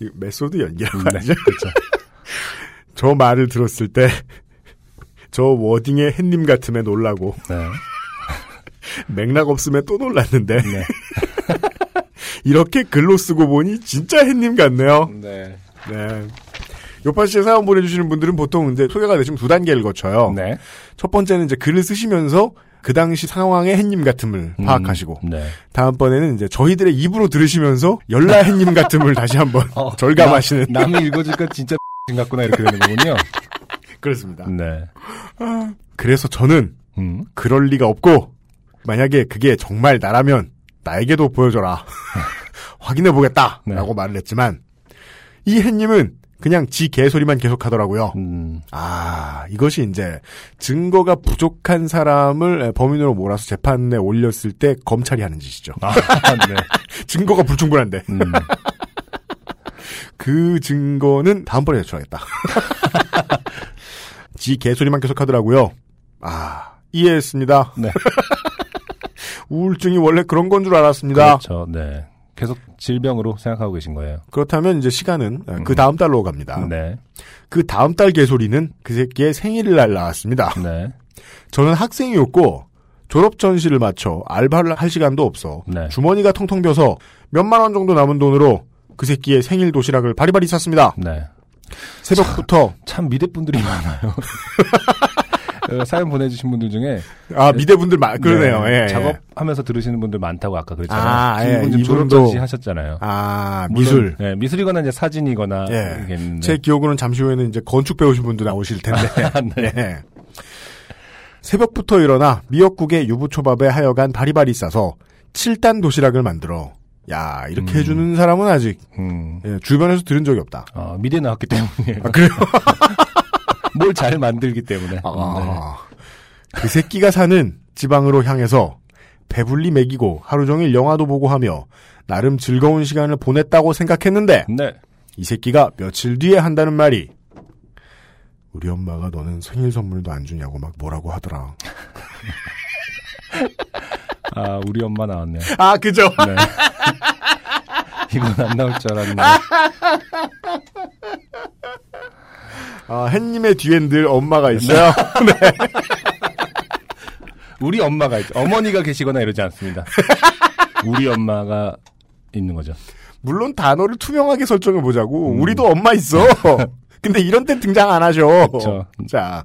이 메소드 연기라고 네, 하죠. 그렇죠. 저 말을 들었을 때, 저 wording에 햇님 같음에 놀라고, 네. 맥락 없음에 또 놀랐는데, 네. 이렇게 글로 쓰고 보니 진짜 햇님 같네요. 네. 네. 요팟시에 사연 보내주시는 분들은 보통 이제 소개가 되시면 두 단계를 거쳐요. 네. 첫 번째는 이제 글을 쓰시면서 그 당시 상황의 햇님 같음을 음, 파악하시고, 네. 다음번에는 이제 저희들의 입으로 들으시면서 열라 햇님 같음을 다시 한번 어, 절감하시는. 나, 남이 읽어주니까 진짜 같구나 이렇게 되는 거군요. 그렇습니다. 네. 그래서 저는 음. 그럴 리가 없고, 만약에 그게 정말 나라면 나에게도 보여줘라. 확인해 보겠다. 네. 라고 말을 했지만, 이 햇님은 그냥 지 개소리만 계속 하더라고요. 음. 아, 이것이 이제 증거가 부족한 사람을 범인으로 몰아서 재판에 올렸을 때 검찰이 하는 짓이죠. 아, 네. 증거가 불충분한데. 음. 그 증거는 다음번에 제출하겠다. 지 개소리만 계속 하더라고요. 아, 이해했습니다. 네. 우울증이 원래 그런 건 줄 알았습니다. 그렇죠. 네. 계속 질병으로 생각하고 계신 거예요. 그렇다면 이제 시간은 그 다음 달로 갑니다. 네. 그 다음 달 개소리는 그 새끼의 생일날 나왔습니다. 네. 저는 학생이었고 졸업 전시를 마쳐 알바를 할 시간도 없어 네. 주머니가 텅텅 비어서 몇만 원 정도 남은 돈으로 그 새끼의 생일 도시락을 바리바리 샀습니다. 네. 새벽부터 참 미대 분들이 많아요. 어, 사연 보내주신 분들 중에 아 미대 분들 마, 그러네요. 네, 예. 작업하면서 들으시는 분들 많다고 아까 그랬잖아요. 아, 예, 이분 이분도- 하셨잖아요. 아 미술. 네, 미술이거나 이제 사진이거나 예. 제 기억으로는 잠시 후에는 이제 건축 배우신 분도 나오실 텐데. 네. 예. 새벽부터 일어나 미역국에 유부초밥에 하여간 바리바리 싸서 7단 도시락을 만들어. 야 이렇게 음. 해주는 사람은 아직 음. 예, 주변에서 들은 적이 없다. 어, 미대 나왔기 때문에 아, 그래요? 뭘 잘 만들기 때문에. 네. 아, 그 새끼가 사는 지방으로 향해서 배불리 먹이고 하루 종일 영화도 보고 하며 나름 즐거운 시간을 보냈다고 생각했는데 네. 이 새끼가 며칠 뒤에 한다는 말이 우리 엄마가 너는 생일 선물도 안 주냐고 막 뭐라고 하더라. 아, 우리 엄마 나왔네요. 아 그죠? 네. 이건 안 나올 줄 알았는데. 아 햇님의 뒤엔 늘 엄마가 있어요. 우리 엄마가 있죠. 어머니가 계시거나 이러지 않습니다. 우리 엄마가 있는 거죠. 물론 단어를 투명하게 설정해 보자고. 음. 우리도 엄마 있어. 근데 이런 때 등장 안 하죠. 그쵸. 자,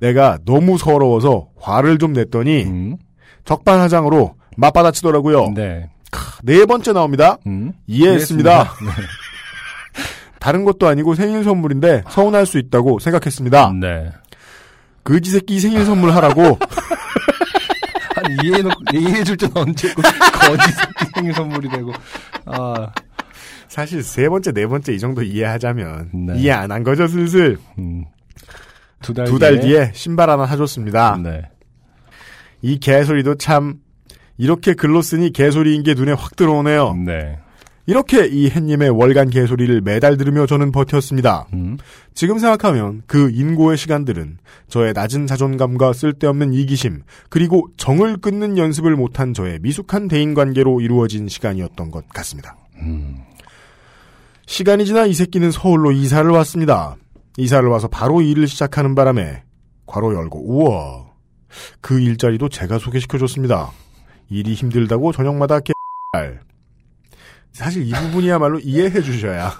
내가 너무 서러워서 화를 좀 냈더니 음. 적반하장으로 맞받아치더라고요. 네. 네 번째 나옵니다. 음. 이해했습니다. 이해했습니다. 다른 것도 아니고 생일 선물인데 서운할 수 있다고 생각했습니다. 네. 그지 새끼 생일 선물 하라고 한 이해해놓고, 이해해줄 줄 언제 고 거짓 새끼 생일 선물이 되고. 아, 사실 세 번째 네 번째 이 정도 이해하자면 네. 이해 안 한 거죠 슬슬 음. 두달두달 뒤에 신발 하나 사줬습니다. 네. 이 개소리도 참 이렇게 글로 쓰니 개소리인 게 눈에 확 들어오네요. 네. 이렇게 이 햇님의 월간 개소리를 매달 들으며 저는 버텼습니다. 음. 지금 생각하면 그 인고의 시간들은 저의 낮은 자존감과 쓸데없는 이기심 그리고 정을 끊는 연습을 못한 저의 미숙한 대인관계로 이루어진 시간이었던 것 같습니다. 음. 시간이 지나 이 새끼는 서울로 이사를 왔습니다. 이사를 와서 바로 일을 시작하는 바람에 괄호 열고 우와 그 일자리도 제가 소개시켜줬습니다. 일이 힘들다고 저녁마다 개알 사실 이 부분이야말로 이해해 주셔야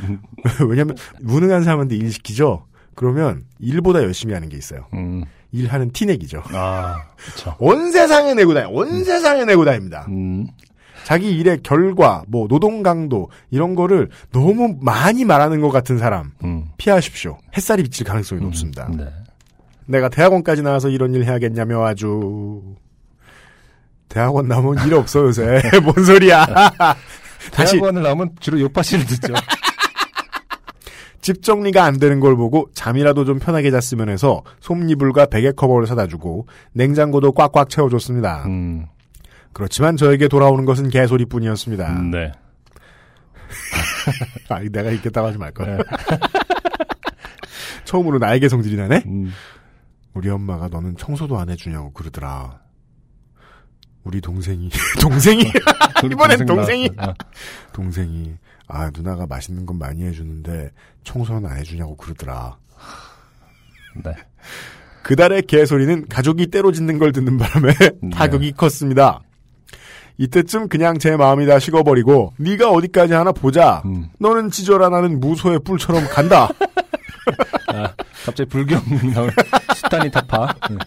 왜냐하면 무능한 사람한테 일 시키죠. 그러면 일보다 열심히 하는 게 있어요. 음. 일하는 티내기죠. 아, 그쵸. 온 세상에 내고 다니, 온 세상에 내고 다닙니다. 음. 자기 일의 결과, 뭐 노동 강도 이런 거를 너무 많이 말하는 것 같은 사람 음. 피하십시오. 햇살이 비칠 가능성이 높습니다. 네. 내가 대학원까지 나와서 이런 일 해야겠냐며 아주 대학원 나오면 일 없어 요새 뭔 소리야? 다시 대학원을 나오면 주로 요파씨를 듣죠. 집 정리가 안 되는 걸 보고 잠이라도 좀 편하게 잤으면 해서 솜니불과 베개 커버를 사다 주고 냉장고도 꽉꽉 채워줬습니다. 음. 그렇지만 저에게 돌아오는 것은 개소리뿐이었습니다. 네. 아, 내가 있겠다고 하지 말걸. 네. 처음으로 나에게 성질이 나네? 음, 우리 엄마가 너는 청소도 안 해주냐고 그러더라. 우리 동생이, 동생이, 이번엔 동생 동생이. 동생이, 아, 누나가 맛있는 건 많이 해주는데 청소는 안 해주냐고 그러더라. 네. 그달의 개소리는 가족이 때로 짓는 걸 듣는 바람에 타격이 컸습니다. 이때쯤 그냥 제 마음이 다 식어버리고 네가 어디까지 하나 보자. 음. 너는 지져라 나는 무소의 뿔처럼 간다. 아, 갑자기 불경 나올 수탄이 타파. 음,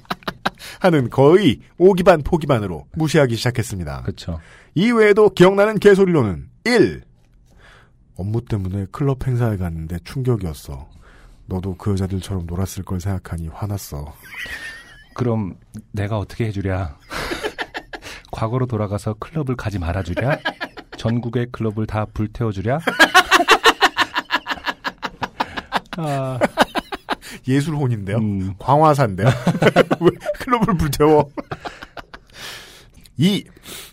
하는 거의 오기반 포기반으로 무시하기 시작했습니다. 그렇죠. 이 외에도 기억나는 개소리로는 1. 업무 때문에 클럽 행사에 갔는데 충격이었어. 너도 그 여자들처럼 놀았을 걸 생각하니 화났어. 그럼 내가 어떻게 해주랴? 과거로 돌아가서 클럽을 가지 말아주랴? 전국의 클럽을 다 불태워주랴? 아, 예술혼인데요. 음, 광화사인데요. 왜 클럽을 불태워? 2.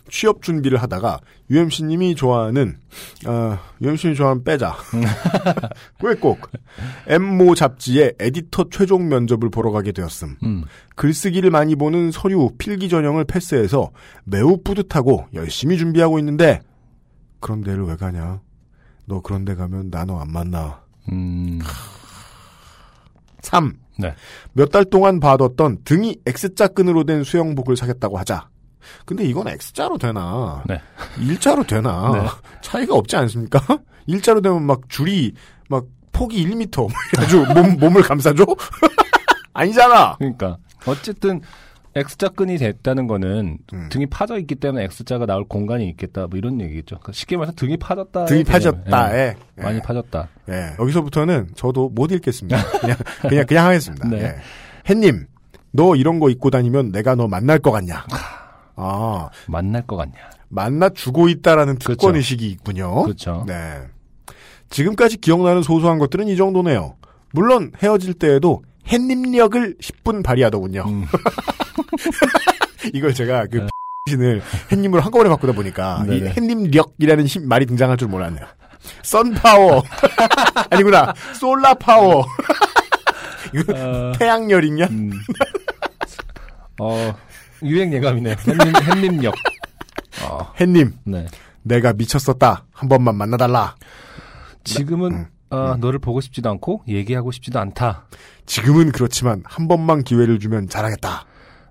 취업 준비를 하다가 UMC님이 좋아하는 어, UMC님이 좋아하는 빼자. 왜꼭 엠모 잡지의 에디터 최종 면접을 보러 가게 되었음. 음, 글쓰기를 많이 보는 서류 필기 전형을 패스해서 매우 뿌듯하고 열심히 준비하고 있는데 그런 데를 왜 가냐? 너 그런 데 가면 나 너 안 만나. 음, 3. 네. 몇 달 동안 봐뒀던 등이 X자 끈으로 된 수영복을 사겠다고 하자. 근데 이건 X자로 되나? 네. 일자로 되나? 네. 차이가 없지 않습니까? 일자로 되면 막 줄이 막 폭이 1m 아주 몸, 몸을 감싸줘? 아니잖아. 그러니까 어쨌든 X자 끈이 됐다는 거는 음. 등이 파져 있기 때문에 X자가 나올 공간이 있겠다 뭐 이런 얘기겠죠. 그러니까 쉽게 말해서 등이 파졌다. 등이 파졌다에 예, 많이 파졌다. 예, 여기서부터는 저도 못 읽겠습니다. 그냥 그냥 그냥 하겠습니다. 네. 예. 햇님, 너 이런 거 입고 다니면 내가 너 만날 것 같냐? 아, 만날 것 같냐? 만나 주고 있다라는 특권 그렇죠. 의식이 있군요. 그렇죠. 네. 지금까지 기억나는 소소한 것들은 이 정도네요. 물론 헤어질 때에도 햇님력을 10분 발휘하더군요. 음. 이걸 제가 그 네. 신을 햇님으로 한꺼번에 바꾸다 보니까 이 네네. 햇님력이라는 힘- 말이 등장할 줄 몰랐네요. 선파워 아니구나 솔라파워 이거 어, 태양열이냐? 음. 어, 유행 예감이네요. 햇님, 햇님역. 어, 햇님 네. 내가 미쳤었다 한 번만 만나달라. 지금은 음, 아, 너를 보고 싶지도 않고 얘기하고 싶지도 않다. 지금은 그렇지만 한 번만 기회를 주면 잘하겠다.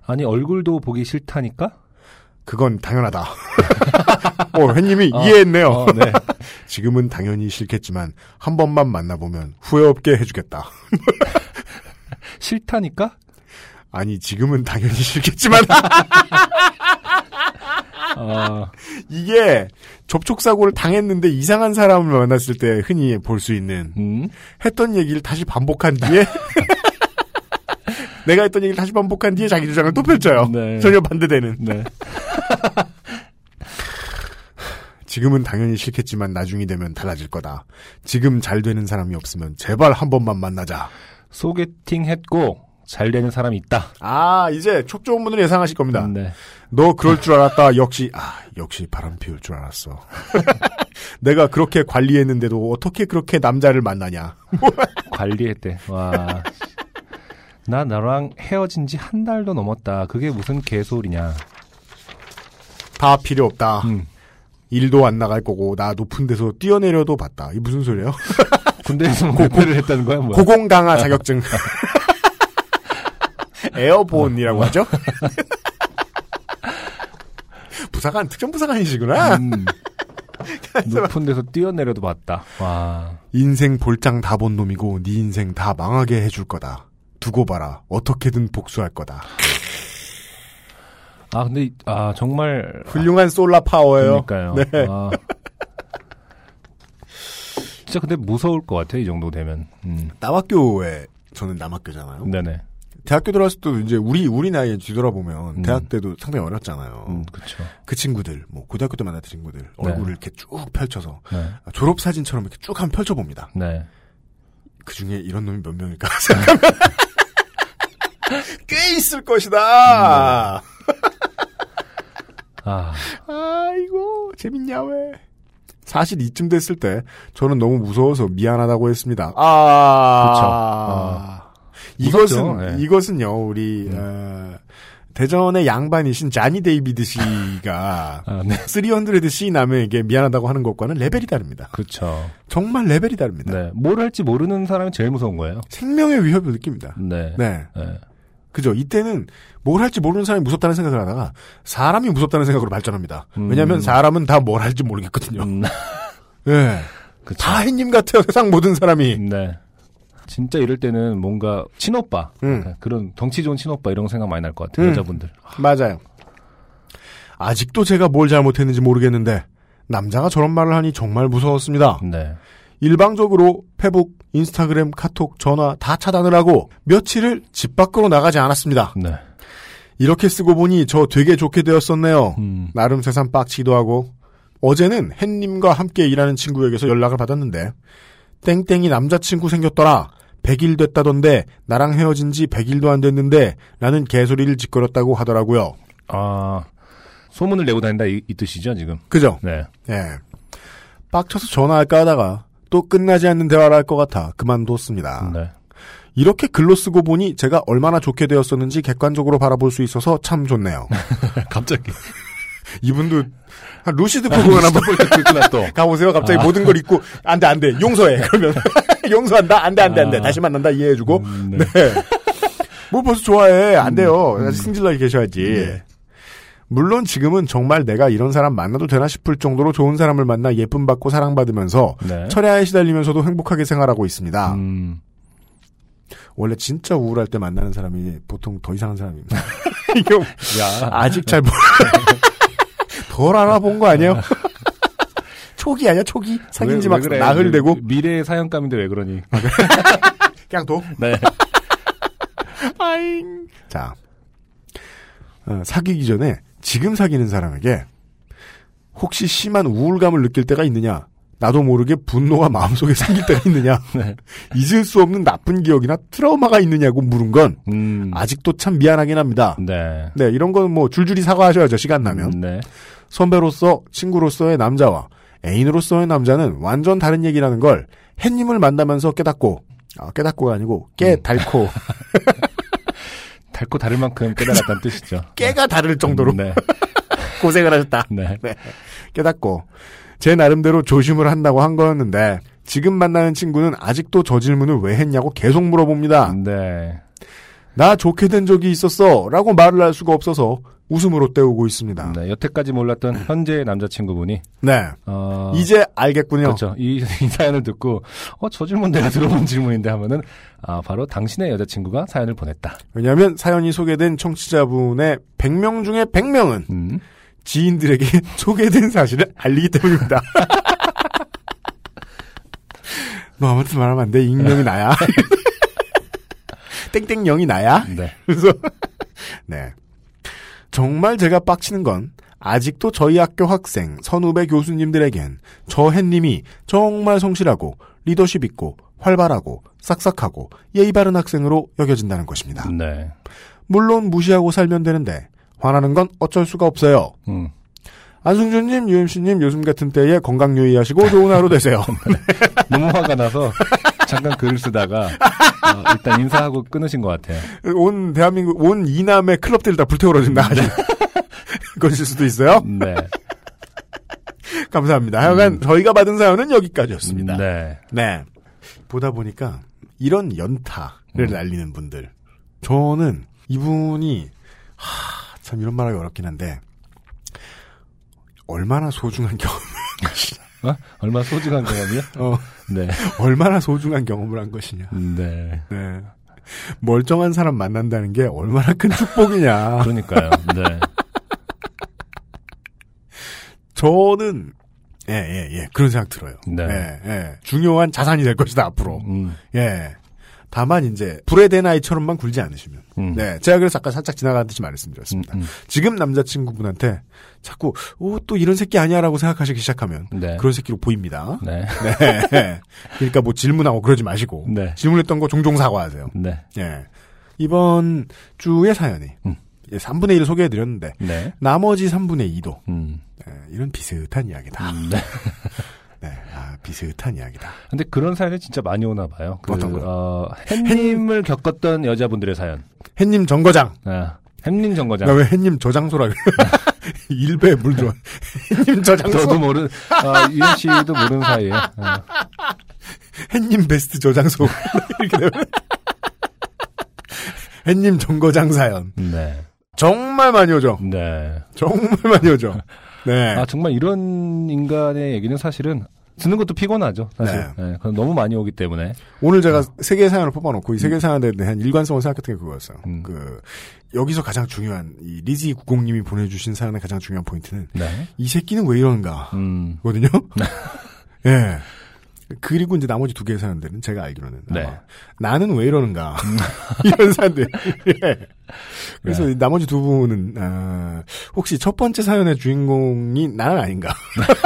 아니 얼굴도 보기 싫다니까? 그건 당연하다. 어, 햇님이 어, 이해했네요. 어, 네. 지금은 당연히 싫겠지만 한 번만 만나보면 후회 없게 해주겠다. 싫다니까? 아니 지금은 당연히 싫겠지만 어, 이게 접촉 사고를 당했는데 이상한 사람을 만났을 때 흔히 볼 수 있는 음, 했던 얘기를 다시 반복한 뒤에 내가 했던 얘기를 다시 반복한 뒤에 자기 주장을 또 펼쳐요. 네. 전혀 반대되는. 네. 지금은 당연히 싫겠지만 나중이 되면 달라질 거다. 지금 잘 되는 사람이 없으면 제발 한 번만 만나자. 소개팅 했고 잘 되는 사람이 있다. 아 이제 촉 좋은 분을 예상하실 겁니다. 네. 너 그럴 줄 알았다. 역시 아 역시 바람 피울 줄 알았어. 내가 그렇게 관리했는데도 어떻게 그렇게 남자를 만나냐. 관리했대. 와. 나 너랑 헤어진 지 한 달도 넘었다. 그게 무슨 개소리냐. 다 필요 없다. 음. 일도 안 나갈 거고 나 높은 데서 뛰어내려도 봤다. 이 무슨 소리예요? 군대에서 뭐 발표를 했다는 거야, 뭐. 고공 강화 자격증. 에어본이라고 하죠? 부사관 특정 부사관이시구나. 음. 높은 데서 뛰어내려도 봤다. 와. 인생 볼장 다 본 놈이고 네 인생 다 망하게 해줄 거다. 두고 봐라. 어떻게든 복수할 거다. 아, 근데, 이- 아, 정말. 훌륭한 솔라 파워예요. 그러니까요. 네. 아. 진짜 근데 무서울 것 같아, 이 정도 되면. 음. 남학교에 저는 남학교잖아요. 네네. 대학교 들어갔을 때도 이제 우리 우리 나이에 뒤돌아보면 음. 대학 때도 상당히 어렸잖아요. 음, 그쵸. 그 친구들, 뭐 고등학교 때 만났던 친구들 얼굴을 이렇게 쭉 펼쳐서 네. 졸업 사진처럼 이렇게 쭉 한번 펼쳐 봅니다. 네. 그 중에 이런 놈이 몇 명일까 생각하면 꽤 있을 것이다. 아, 아이고 재밌냐 왜? 사실 이쯤 됐을 때 저는 너무 무서워서 미안하다고 했습니다. 아, 이것은 무섭죠. 예. 이것은요 우리 어, 대전의 양반이신 자니 데이비드 씨가 아, 네. 300C 남에게 미안하다고 하는 것과는 레벨이 다릅니다. 그렇죠. 정말 레벨이 다릅니다. 네. 뭘 할지 모르는 사람이 제일 무서운 거예요. 생명의 위협을 느낍니다. 네. 네. 네. 그죠. 이때는 뭘 할지 모르는 사람이 무섭다는 생각을 하다가 사람이 무섭다는 생각으로 발전합니다. 음. 왜냐하면 사람은 다 뭘 할지 모르겠거든요. 음, 예. 그쵸. 다 햇님 같아요. 세상 모든 사람이. 네. 진짜 이럴 때는 뭔가 친오빠, 음. 그런 덩치 좋은 친오빠 이런 거 생각 많이 날 것 같아요. 음. 여자분들. 맞아요. 아직도 제가 뭘 잘못했는지 모르겠는데 남자가 저런 말을 하니 정말 무서웠습니다. 네. 일방적으로 페북, 인스타그램, 카톡, 전화 다 차단을 하고 며칠을 집 밖으로 나가지 않았습니다. 네. 이렇게 쓰고 보니 저 되게 좋게 되었었네요. 음. 나름 세상 빡치기도 하고 어제는 햇님과 함께 일하는 친구에게서 연락을 받았는데 땡땡이 남자친구 생겼더라. 100일 됐다던데 나랑 헤어진 지 100일도 안 됐는데 라는 개소리를 짓거렸다고 하더라고요. 아, 소문을 내고 다닌다 이, 이 뜻이죠, 지금. 그죠? 네. 예. 빡쳐서 전화할까 하다가 또 끝나지 않는 대화를 할 것 같아 그만뒀습니다. 네. 이렇게 글로 쓰고 보니 제가 얼마나 좋게 되었었는지 객관적으로 바라볼 수 있어서 참 좋네요. 갑자기. 이분도 한 루시드 포그만 한번 또. 가보세요. 갑자기 아. 모든 걸 잊고 안 돼, 안 돼. 용서해. 그러면 용서한다. 안 돼, 안 돼, 안 돼. 아. 다시 만난다. 이해해주고. 음, 네. 네. 뭘 벌써 좋아해. 안 돼요. 음. 승질나게 계셔야지. 네. 물론 지금은 정말 내가 이런 사람 만나도 되나 싶을 정도로 좋은 사람을 만나 예쁨 받고 사랑받으면서 네. 철야에 시달리면서도 행복하게 생활하고 있습니다. 음, 원래 진짜 우울할 때 만나는 사람이 보통 더 이상한 사람입니다. 야. 아직 잘 몰. 덜 알아본 거 아니에요? 초기 아니야 초기? 사귄 지 왜- 막왜 그래? 나흘 되고 미래의 사연감인데 왜 그러니? 그냥 둬. 네. 아잉. 자, 어, 사귀기 전에 지금 사귀는 사람에게 혹시 심한 우울감을 느낄 때가 있느냐? 나도 모르게 분노가 마음속에 생길 때가 있느냐? 네. 잊을 수 없는 나쁜 기억이나 트라우마가 있느냐고 물은 건 음. 아직도 참 미안하긴 합니다. 네. 네, 이런 건 뭐 줄줄이 사과하셔야죠. 시간 나면. 네. 선배로서 친구로서의 남자와 애인으로서의 남자는 완전 다른 얘기라는 걸 햇님을 만나면서 깨닫고 아, 깨닫고가 아니고 깨달고 달고 다를 만큼 깨달았다는 뜻이죠. 깨가 다를 정도로 네. 고생을 하셨다. 네. 깨닫고 제 나름대로 조심을 한다고 한 거였는데 지금 만나는 친구는 아직도 저 질문을 왜 했냐고 계속 물어봅니다. 네. 나 좋게 된 적이 있었어 라고 말을 할 수가 없어서 웃음으로 때우고 있습니다. 네. 여태까지 몰랐던 현재의 남자친구분이, 네. 어. 이제 알겠군요. 그렇죠. 이, 이 사연을 듣고, 어, 저 질문 내가 들어본 질문인데 하면은, 아, 바로 당신의 여자친구가 사연을 보냈다. 왜냐하면 사연이 소개된 청취자분의 100명 중에 100명은 음. 지인들에게 소개된 사실을 알리기 때문입니다. 너 아무튼 말하면 안 돼. 익명이 나야. 땡땡영이 나야. 네. 그래서 네. 정말 제가 빡치는 건 아직도 저희 학교 학생, 선후배 교수님들에겐 저 햇님이 정말 성실하고 리더십 있고 활발하고 싹싹하고 예의 바른 학생으로 여겨진다는 것입니다. 네. 물론 무시하고 살면 되는데 화나는 건 어쩔 수가 없어요. 음. 안승준님, 유엠씨님 요즘 같은 때에 건강 유의하시고 좋은 하루 되세요. 너무 화가 나서 잠깐 글을 쓰다가 어, 일단 인사하고 끊으신 것 같아요. 온 대한민국 온 이남의 클럽들 다 불태워진다 하신 것일 수도 있어요. 네. 감사합니다. 하여간 저희가 받은 사연은 여기까지였습니다. 네. 네. 보다 보니까 이런 연타를 음. 날리는 분들. 저는 이분이 하, 참 이런 말하기 어렵긴 한데 얼마나 소중한 경험, 어? 얼마나 소중한 경험이요? 어, 네. 얼마나 소중한 경험을 한 것이냐. 네. 네. 멀쩡한 사람 만난다는 게 얼마나 큰 축복이냐. 그러니까요. 네. 저는 예, 예, 예. 그런 생각 들어요. 네. 예, 예. 중요한 자산이 될 것이다, 앞으로. 음. 예. 다만 이제 불에 댄 아이처럼만 굴지 않으시면. 음. 네. 제가 그래서 아까 살짝 지나가듯이 말씀드렸습니다. 음, 음. 지금 남자친구분한테 자꾸 오, 또 이런 새끼 아니야라고 생각하시기 시작하면 네. 그런 새끼로 보입니다. 네. 네. 그러니까 뭐 질문하고 그러지 마시고 네. 질문했던 거 종종 사과하세요. 네. 예. 이번 주의 사연이 음. 예, 3분의 1을 소개해드렸는데 네. 나머지 3분의 2도 음. 예, 이런 비슷한 이야기다. 음, 네. 비슷한 이야기다. 근데 그런 사연이 진짜 많이 오나 봐요. 그, 어떤 거? 어, 햇님을 겪었던 여자분들의 사연. 햇님 정거장. 아, 햇님 정거장. 나 왜 햇님 저장소라 그래? 일배 물 좋아. 햇님 저장소. 저도 모르는, 아, 유현 씨도 모르는 사이에. 아, 햇님 베스트 저장소. 이렇게 되면. 햇님 정거장 사연. 네. 정말 많이 오죠. 네. 정말 많이 오죠. 네. 아, 정말 이런 인간의 얘기는 사실은 듣는 것도 피곤하죠. 사실. 네. 네. 너무 많이 오기 때문에. 오늘 제가 세 개의 사연을 뽑아놓고 이 세 개의 사연에 대한 일관성을 생각했던 게 그거였어요. 음. 그, 여기서 가장 중요한, 이 리지 구공님이 보내주신 사연의 가장 중요한 포인트는 네. 이 새끼는 왜 이러는가. 음. 거든요. 예. 그리고 이제 나머지 두 개의 사연들은 제가 알기로는 네. 나는 왜 이러는가 이런 사연들. 예. 그래서 네. 이 나머지 두 분은 아, 혹시 첫 번째 사연의 주인공이 나는 아닌가?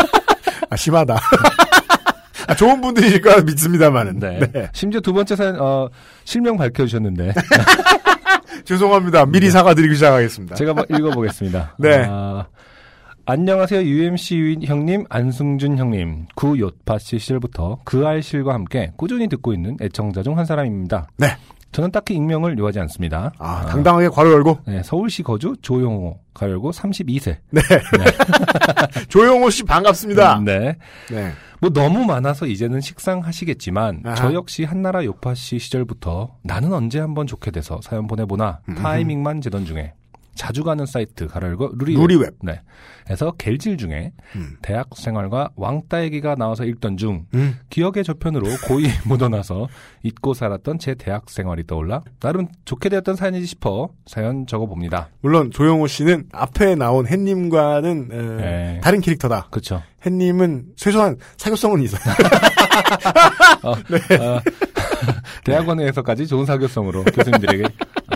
아 심하다. 아, 좋은 분들이실 거라 믿습니다만은. 네. 네. 심지어 두 번째 사연, 어, 실명 밝혀주셨는데. 죄송합니다. 미리 사과드리기 시작하겠습니다. 제가 읽어보겠습니다. 네. 아, 안녕하세요. UMC 형님, 안승준 형님. 구 요파 씨 시절부터 그 알 실과 함께 꾸준히 듣고 있는 애청자 중 한 사람입니다. 네. 저는 딱히 익명을 요하지 않습니다. 아, 당당하게 괄호 열고. 네, 서울시 거주 조용호, 가열고 32세. 네. 조용호 씨 반갑습니다. 네. 네. 뭐 너무 많아서 이제는 식상하시겠지만 아하. 저 역시 한나라 요파 씨 시절부터 나는 언제 한번 좋게 돼서 사연 보내보나 음. 타이밍만 재던 중에 자주 가는 사이트 가열고 루리웹, 루리웹. 네. 에서 겔질 중에 음. 대학 생활과 왕따 얘기가 나와서 읽던 중 음. 기억의 저편으로 고이 묻어나서 잊고 살았던 제 대학 생활이 떠올라 나름 좋게 되었던 사연이지 싶어 사연 적어봅니다. 물론 조용호 씨는 앞에 나온 햇님과는 에, 네. 다른 캐릭터다. 그렇죠. 햇님은 최소한 사교성은 있어요. 어, 네. 어, 대학원에서까지 좋은 사교성으로 교수님들에게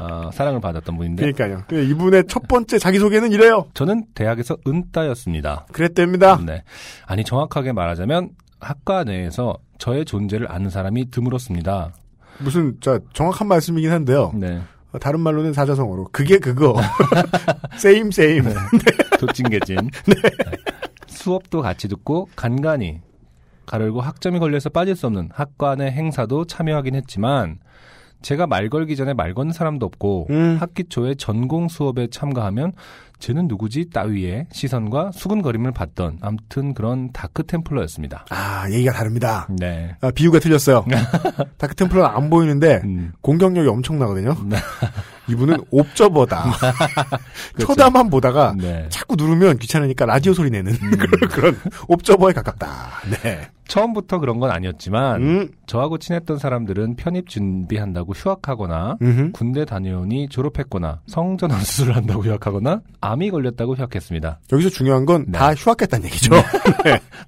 어, 사랑을 받았던 분인데 그러니까요. 그 이분의 첫 번째 자기소개는 이래요. 저는 대학에서 은따였습니다. 그랬답니다. 네. 아니 정확하게 말하자면 학과 내에서 저의 존재를 아는 사람이 드물었습니다. 무슨 자 정확한 말씀이긴 한데요. 네. 어, 다른 말로는 사자성어로 그게 그거. 세임 세임. 도찐개찐. 네. 수업도 같이 듣고 간간히 가르고 학점이 걸려서 빠질 수 없는 학과 내 행사도 참여하긴 했지만 제가 말 걸기 전에 말 거는 사람도 없고 음. 학기 초에 전공 수업에 참가하면 쟤는 누구지 따위의 시선과 수근거림을 받던 암튼 그런 dark templar였습니다. 아 얘기가 다릅니다. 네. 아, 비유가 틀렸어요. dark templar는 안 보이는데 음. 공격력이 엄청나거든요. 네. 이분은 옵저버다. 그렇죠. 쳐다만 보다가 네. 자꾸 누르면 귀찮으니까 라디오 소리 내는 그런 옵저버에 가깝다. 네. 처음부터 그런 건 아니었지만 음. 저하고 친했던 사람들은 편입 준비한다고 휴학하거나 음흠. 군대 다녀오니 졸업했거나 성전환 수술을 한다고 휴학하거나 암이 걸렸다고 휴학했습니다. 여기서 중요한 건 네. 다 휴학했다는 얘기죠.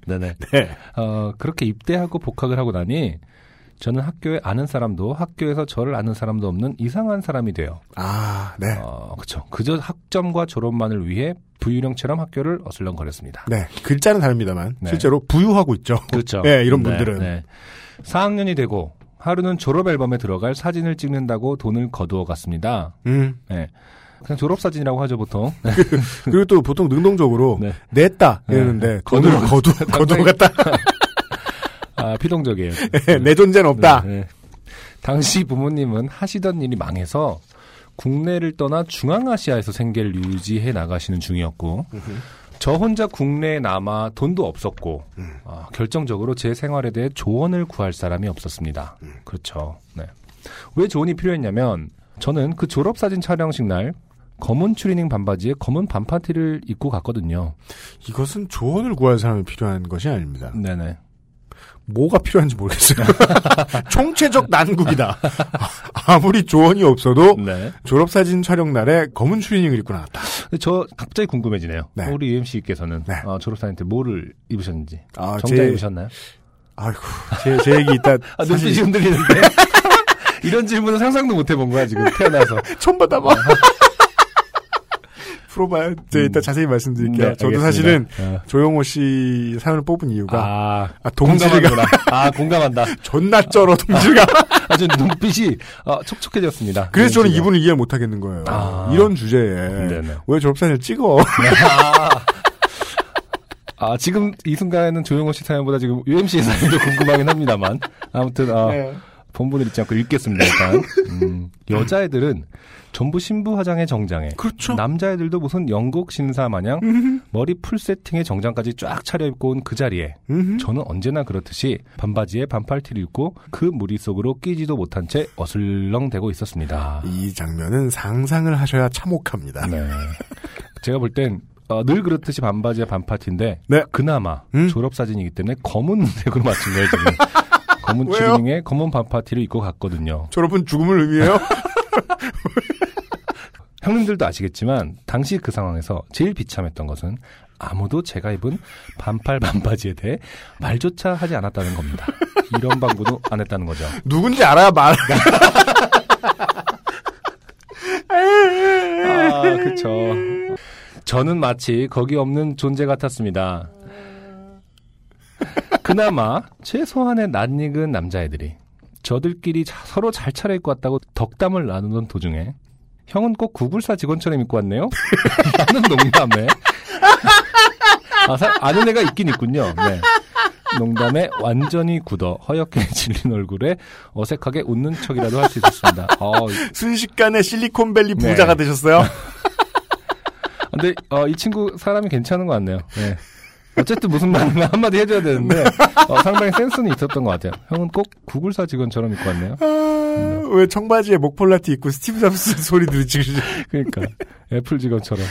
네네. 네. 어, 그렇게 입대하고 복학을 하고 나니 저는 학교에 아는 사람도 학교에서 저를 아는 사람도 없는 이상한 사람이 돼요. 아, 네. 어, 그쵸. 그저 학점과 졸업만을 위해 부유령처럼 학교를 어슬렁거렸습니다. 네. 글자는 다릅니다만 네. 실제로 부유하고 있죠. 그렇죠. 네, 이런 네, 분들은. 네. 4학년이 되고 하루는 졸업 앨범에 들어갈 사진을 찍는다고 돈을 거두어 갔습니다. 음. 네. 그냥 졸업 사진이라고 하죠 보통. 네. 그리고 또 보통 능동적으로 네. 냈다 네. 이러는데 돈을 거두 거두 갔다. 아 피동적이에요. 내 존재는 없다. 네, 네. 당시 부모님은 하시던 일이 망해서 국내를 떠나 중앙아시아에서 생계를 유지해 나가시는 중이었고 저 혼자 국내에 남아 돈도 없었고 아, 결정적으로 제 생활에 대해 조언을 구할 사람이 없었습니다. 그렇죠. 네. 왜 조언이 필요했냐면 저는 그 졸업 사진 촬영식 날 검은 추리닝 반바지에 검은 반파티를 입고 갔거든요. 이것은 조언을 구할 사람이 필요한 것이 아닙니다. 네네. 뭐가 필요한지 모르겠어요. 총체적 난국이다. 아무리 조언이 없어도 네. 졸업사진 촬영 날에 검은 추리닝을 입고 나왔다. 저 갑자기 궁금해지네요. 네. 우리 UMC께서는 네. 어, 졸업사진 때 뭐를 입으셨는지 아, 정장 제- 입으셨나요? 아이고, 제, 제 얘기 이따 아, 사실 눈빛이 흔들리는데 이런 질문은 상상도 못 해본 거야 지금 태어나서. 처음 받아봐. 풀어봐요. 제가 이따 자세히 말씀드릴게요. 네, 저도. 사실은 어. 조용호 씨 사연을 뽑은 이유가 아, 아, 공감하는구나. 아 공감한다. 존나 쩔어 동질감. 아주 눈빛이 어, 촉촉해졌습니다. 그래서 저는 눈빛이가. 이분을 이해 못 하겠는 거예요. 아. 이런 주제에 네네. 왜 졸업사진을 찍어? 아, 아, 지금 이 순간에는 조용호 씨 사연보다 지금 UMC 사연이 더 궁금하긴 합니다만. 아무튼, 아, 네. 본분을 잊지 않고 읽겠습니다, 일단. 음, 여자애들은 전부 신부 화장에 정장에. 그렇죠. 남자애들도 무슨 영국 신사 마냥 머리 풀 세팅에 정장까지 쫙 차려입고 온 그 자리에 음흠. 저는 언제나 그렇듯이 반바지에 반팔티를 입고 그 무리 속으로 끼지도 못한 채 어슬렁대고 있었습니다. 이 장면은 상상을 하셔야 참혹합니다. 네. 제가 볼땐 어, 늘 그렇듯이 반바지에 반팔티인데 네. 그나마 음. 졸업 사진이기 때문에 검은 색으로 맞춘 거예요 지금. 검은 왜요? 추리닝에 검은 반팔티를 입고 갔거든요. 졸업은 죽음을 의미해요? 형님들도 아시겠지만 당시 그 상황에서 제일 비참했던 것은 아무도 제가 입은 반팔 반바지에 대해 말조차 하지 않았다는 겁니다. 이런 방구도 안 했다는 거죠. 누군지 알아야 말. 아, 그쵸. 저는 마치 거기 없는 존재 같았습니다. 그나마 최소한의 낯익은 남자애들이 저들끼리 자- 서로 잘 차려입고 왔다고 덕담을 나누던 도중에 형은 꼭 구글사 직원처럼 입고 왔네요? 나는 농담에. 아, 사- 아는 애가 있긴 있군요. 네. 농담에 완전히 굳어 허옇게 질린 얼굴에 어색하게 웃는 척이라도 할 수 있었습니다. 어, 순식간에 실리콘밸리 네. 부자가 되셨어요? 근데 어, 이 친구 사람이 괜찮은 것 같네요. 네. 어쨌든 무슨 말 한마디 해줘야 되는데 어, 상당히 센스는 있었던 것 같아요. 형은 꼭 구글사 직원처럼 입고 왔네요. 아, 왜 청바지에 목폴라티 입고 스티브 잡스 소리 들으시죠? 그러니까 애플 직원처럼.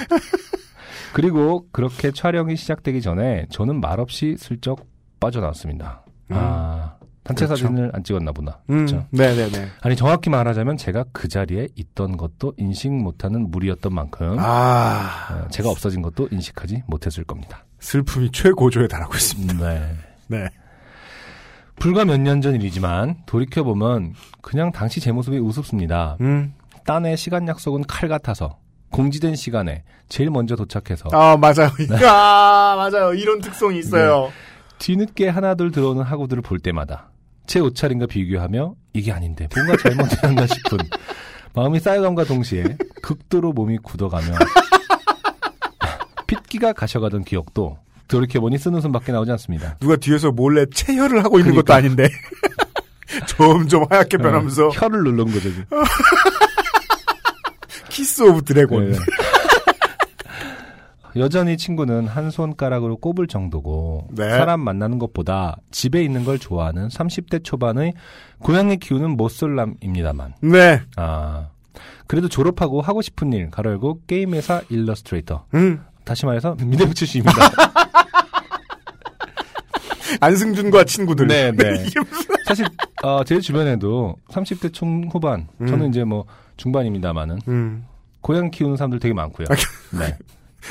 그리고 그렇게 촬영이 시작되기 전에 저는 말없이 슬쩍 빠져나왔습니다. 아 단체 그렇죠. 사진을 안 찍었나 보다. 음, 그렇죠. 네네네. 아니 정확히 말하자면 제가 그 자리에 있던 것도 인식 못하는 무리였던 만큼 아, 어, 제가 없어진 것도 인식하지 못했을 겁니다. 슬픔이 최고조에 달하고 있습니다. 네. 네. 불과 몇 년 전 일이지만 돌이켜 보면 그냥 당시 제 모습이 우습습니다. 음. 딴의 시간 약속은 칼 같아서 공지된 시간에 제일 먼저 도착해서 아, 맞아요. 네. 아, 맞아요. 이런 특성이 있어요. 뒤늦게 하나둘 들어오는 학우들을 볼 때마다 제 옷차림과 비교하며 이게 아닌데 뭔가 잘못했나 싶은 마음이 쌓여감과 동시에 극도로 몸이 굳어가며 핏기가 가셔가던 기억도 돌이켜보니 쓰는 숨밖에 나오지 않습니다. 누가 뒤에서 몰래 체혈을 하고 있는 것도 그러니까. 아닌데. 점점 하얗게 변하면서 어, 혀를 누른 거죠. Kiss of Dragon. 네. 여전히 친구는 한 손가락으로 꼽을 정도고 네. 사람 만나는 것보다 집에 있는 걸 좋아하는 30대 초반의 고양이 키우는 모쏠남입니다만 네. 아 그래도 졸업하고 하고 싶은 일 가로열고 게임 회사 일러스트레이터 음. 다시 말해서 미대부 출신입니다. 안승준과 친구들. 네, 네. 사실 어, 제 주변에도 30대 중후반 음. 저는 이제 뭐 중반입니다만은 음. 고양이 키우는 사람들 되게 많고요. 네.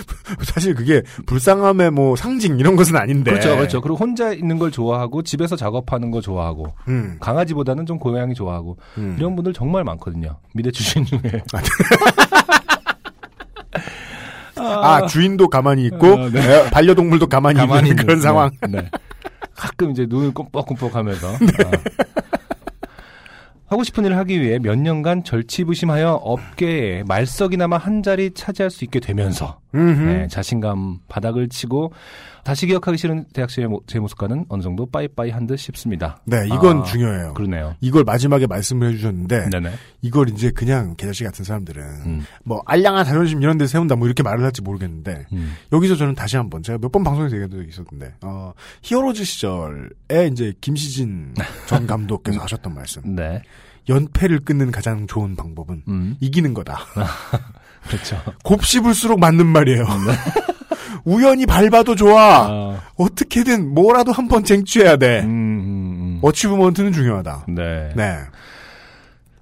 사실 그게 불쌍함의 뭐 상징 이런 것은 아닌데. 그렇죠, 그렇죠. 그리고 혼자 있는 걸 좋아하고 집에서 작업하는 거 좋아하고 음. 강아지보다는 좀 고양이 좋아하고 음. 이런 분들 정말 많거든요. 미대 출신 중에. 아, 주인도 가만히 있고 어, 네. 에, 반려동물도 가만히, 가만히 있는 그런 있는, 상황. 네, 네. 가끔 이제 눈을 꼼뻑꼼뻑하면서 네. 아. 하고 싶은 일을 하기 위해 몇 년간 절치부심하여 업계에 말석이나마 한 자리 차지할 수 있게 되면서. 네, 자신감 바닥을 치고 다시 기억하기 싫은 대학생의 모- 제 모습과는 어느 정도 빠이빠이 한 듯 싶습니다. 네, 이건 아, 중요해요. 그러네요. 이걸 마지막에 말씀을 해주셨는데 네네. 이걸 이제 그냥 개자씨 같은 사람들은 음, 뭐 알량한 자존심 이런 데 세운다 뭐 이렇게 말을 할지 모르겠는데 음. 여기서 저는 다시 한번 제가 몇 번 방송에서 얘기한 적이 있었는데 어, 히어로즈 시절에 이제 김시진 전 감독께서 하셨던 말씀 네. 연패를 끊는 가장 좋은 방법은 음, 이기는 거다. 그렇죠. 곱씹을수록 맞는 말이에요. 우연히 밟아도 좋아. 아, 어 떻게든 뭐라도 한 번 쟁취해야 돼. 음, 음, 음. 어치브먼트는 중요하다. 네. 네.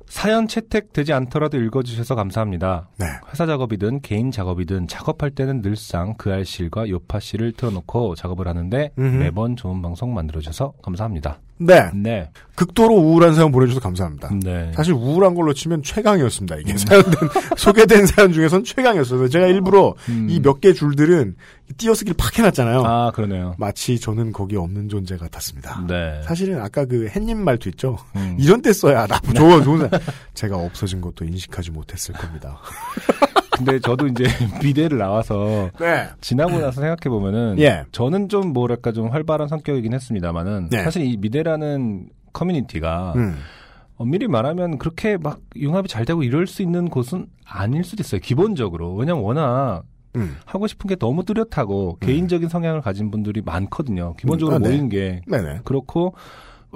사연 채택되지 않더라도 읽어주셔서 감사합니다. 네. 회사 작업이든 개인 작업이든 작업할 때는 늘상 그 알실과 요파 씨를 틀어놓고 작업을 하는데 음흠. 매번 좋은 방송 만들어주셔서 감사합니다. 네. 네. 극도로 우울한 사연 보내주셔서 감사합니다. 네. 사실 우울한 걸로 치면 최강이었습니다. 이게 사연된, 소개된 사연 중에선 최강이었어요. 제가 일부러 음. 이몇 개 줄들은 띄어쓰기를 팍 해놨잖아요. 아, 그러네요. 마치 저는 거기 없는 존재 같았습니다. 네. 사실은 아까 그 햇님 말투 있죠? 음. 이런 때 써야 나쁘 좋은 좋은. 제가 없어진 것도 인식하지 못했을 겁니다. 근데 저도 이제 미대를 나와서 네. 지나고 나서 생각해 보면은 예. 저는 좀 뭐랄까 좀 활발한 성격이긴 했습니다만은 네. 사실 이 미대라는 커뮤니티가 음. 엄밀히 말하면 그렇게 막 융합이 잘 되고 이럴 수 있는 곳은 아닐 수도 있어요. 기본적으로 왜냐면 워낙 음. 하고 싶은 게 너무 뚜렷하고 개인적인 성향을 가진 분들이 많거든요. 기본적으로 아, 네. 모이는 게 네네. 그렇고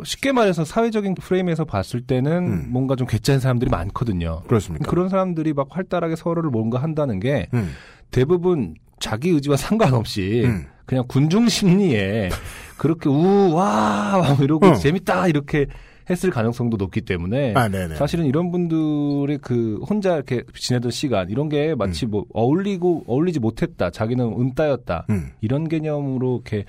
쉽게 말해서 사회적인 프레임에서 봤을 때는 음. 뭔가 좀 괴짜인 사람들이 많거든요. 그렇습니까? 그런 사람들이 막 활달하게 서로를 뭔가 한다는 게 음. 대부분 자기 의지와 상관없이 음. 그냥 군중 심리에 그렇게 우와 이러고 어. 재밌다 이렇게 했을 가능성도 높기 때문에 아. 사실은 이런 분들의 그 혼자 이렇게 지내던 시간 이런 게 마치 뭐 어울리고 어울리지 못했다 자기는 은따였다 음. 이런 개념으로 이렇게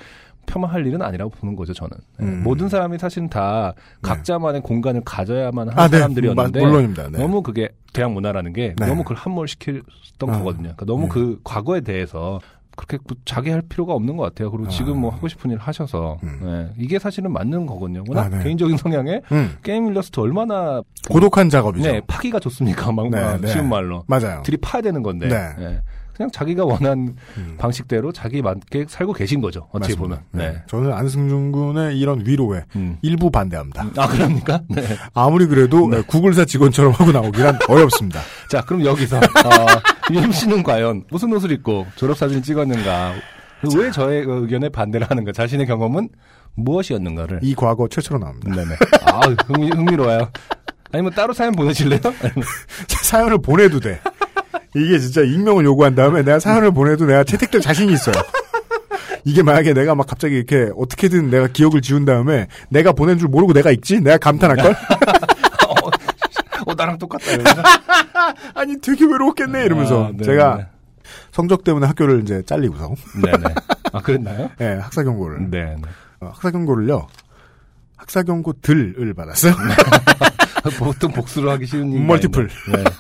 폄하할 일은 아니라고 보는 거죠 저는 예, 음. 모든 사람이 사실은 다 각자만의 공간을 가져야만 하는 아, 네. 사람들이었는데 마- 물론입니다. 네. 너무 그게 대학 문화라는 게 네. 너무 그걸 함몰시켰던 아. 거거든요. 그러니까 너무 네. 그 과거에 대해서 그렇게 뭐 자기 할 필요가 없는 것 같아요. 그리고 아. 지금 뭐 하고 싶은 일 하셔서 음. 예, 이게 사실은 맞는 거거든요. 워낙 아, 네. 개인적인 성향에 음. 게임 일러스트 얼마나 고독한 작업이죠. 네, 파기가 좋습니까? 막 네, 막 네. 쉬운 말로 맞아요. 들이 파야 되는 건데 네. 예, 그냥 자기가 원한 음. 방식대로 자기 맞게 살고 계신 거죠. 어찌. 보면. 네. 저는 안승준 군의 이런 위로에 음. 일부 반대합니다. 아 그럽니까? 네. 아무리 그래도 구글사 직원처럼 하고 나오기란 어렵습니다. 자, 그럼 여기서 어, 유임 씨는 과연 무슨 옷을 입고 졸업 사진을 찍었는가? 왜 저의 그 의견에 반대를 하는가? 자신의 경험은 무엇이었는가를. 이 과거 최초로 나옵니다. 네네. 아, 흥미, 흥미로워요. 아니면 따로 사연 보내실래요? 사연을 보내도 돼. 이게 진짜 익명을 요구한 다음에 내가 사연을 보내도 내가 채택될 자신이 있어요. 이게 만약에 내가 막 갑자기 이렇게 어떻게든 내가 기억을 지운 다음에 내가 보낸 줄 모르고 내가 읽지? 내가 감탄할걸? 어, 나랑 똑같다. 이러면서. 아니 되게 외로웠겠네 이러면서 아, 네, 제가 네. 성적 때문에 학교를 이제 잘리고서 네네. 아, 그랬나요? 예, 학사 경고를 네. 네. 어, 학사 경고를요 학사 경고 들을 받았어요. 보통 복수를 하기 쉬운 멀티플. 아닌데.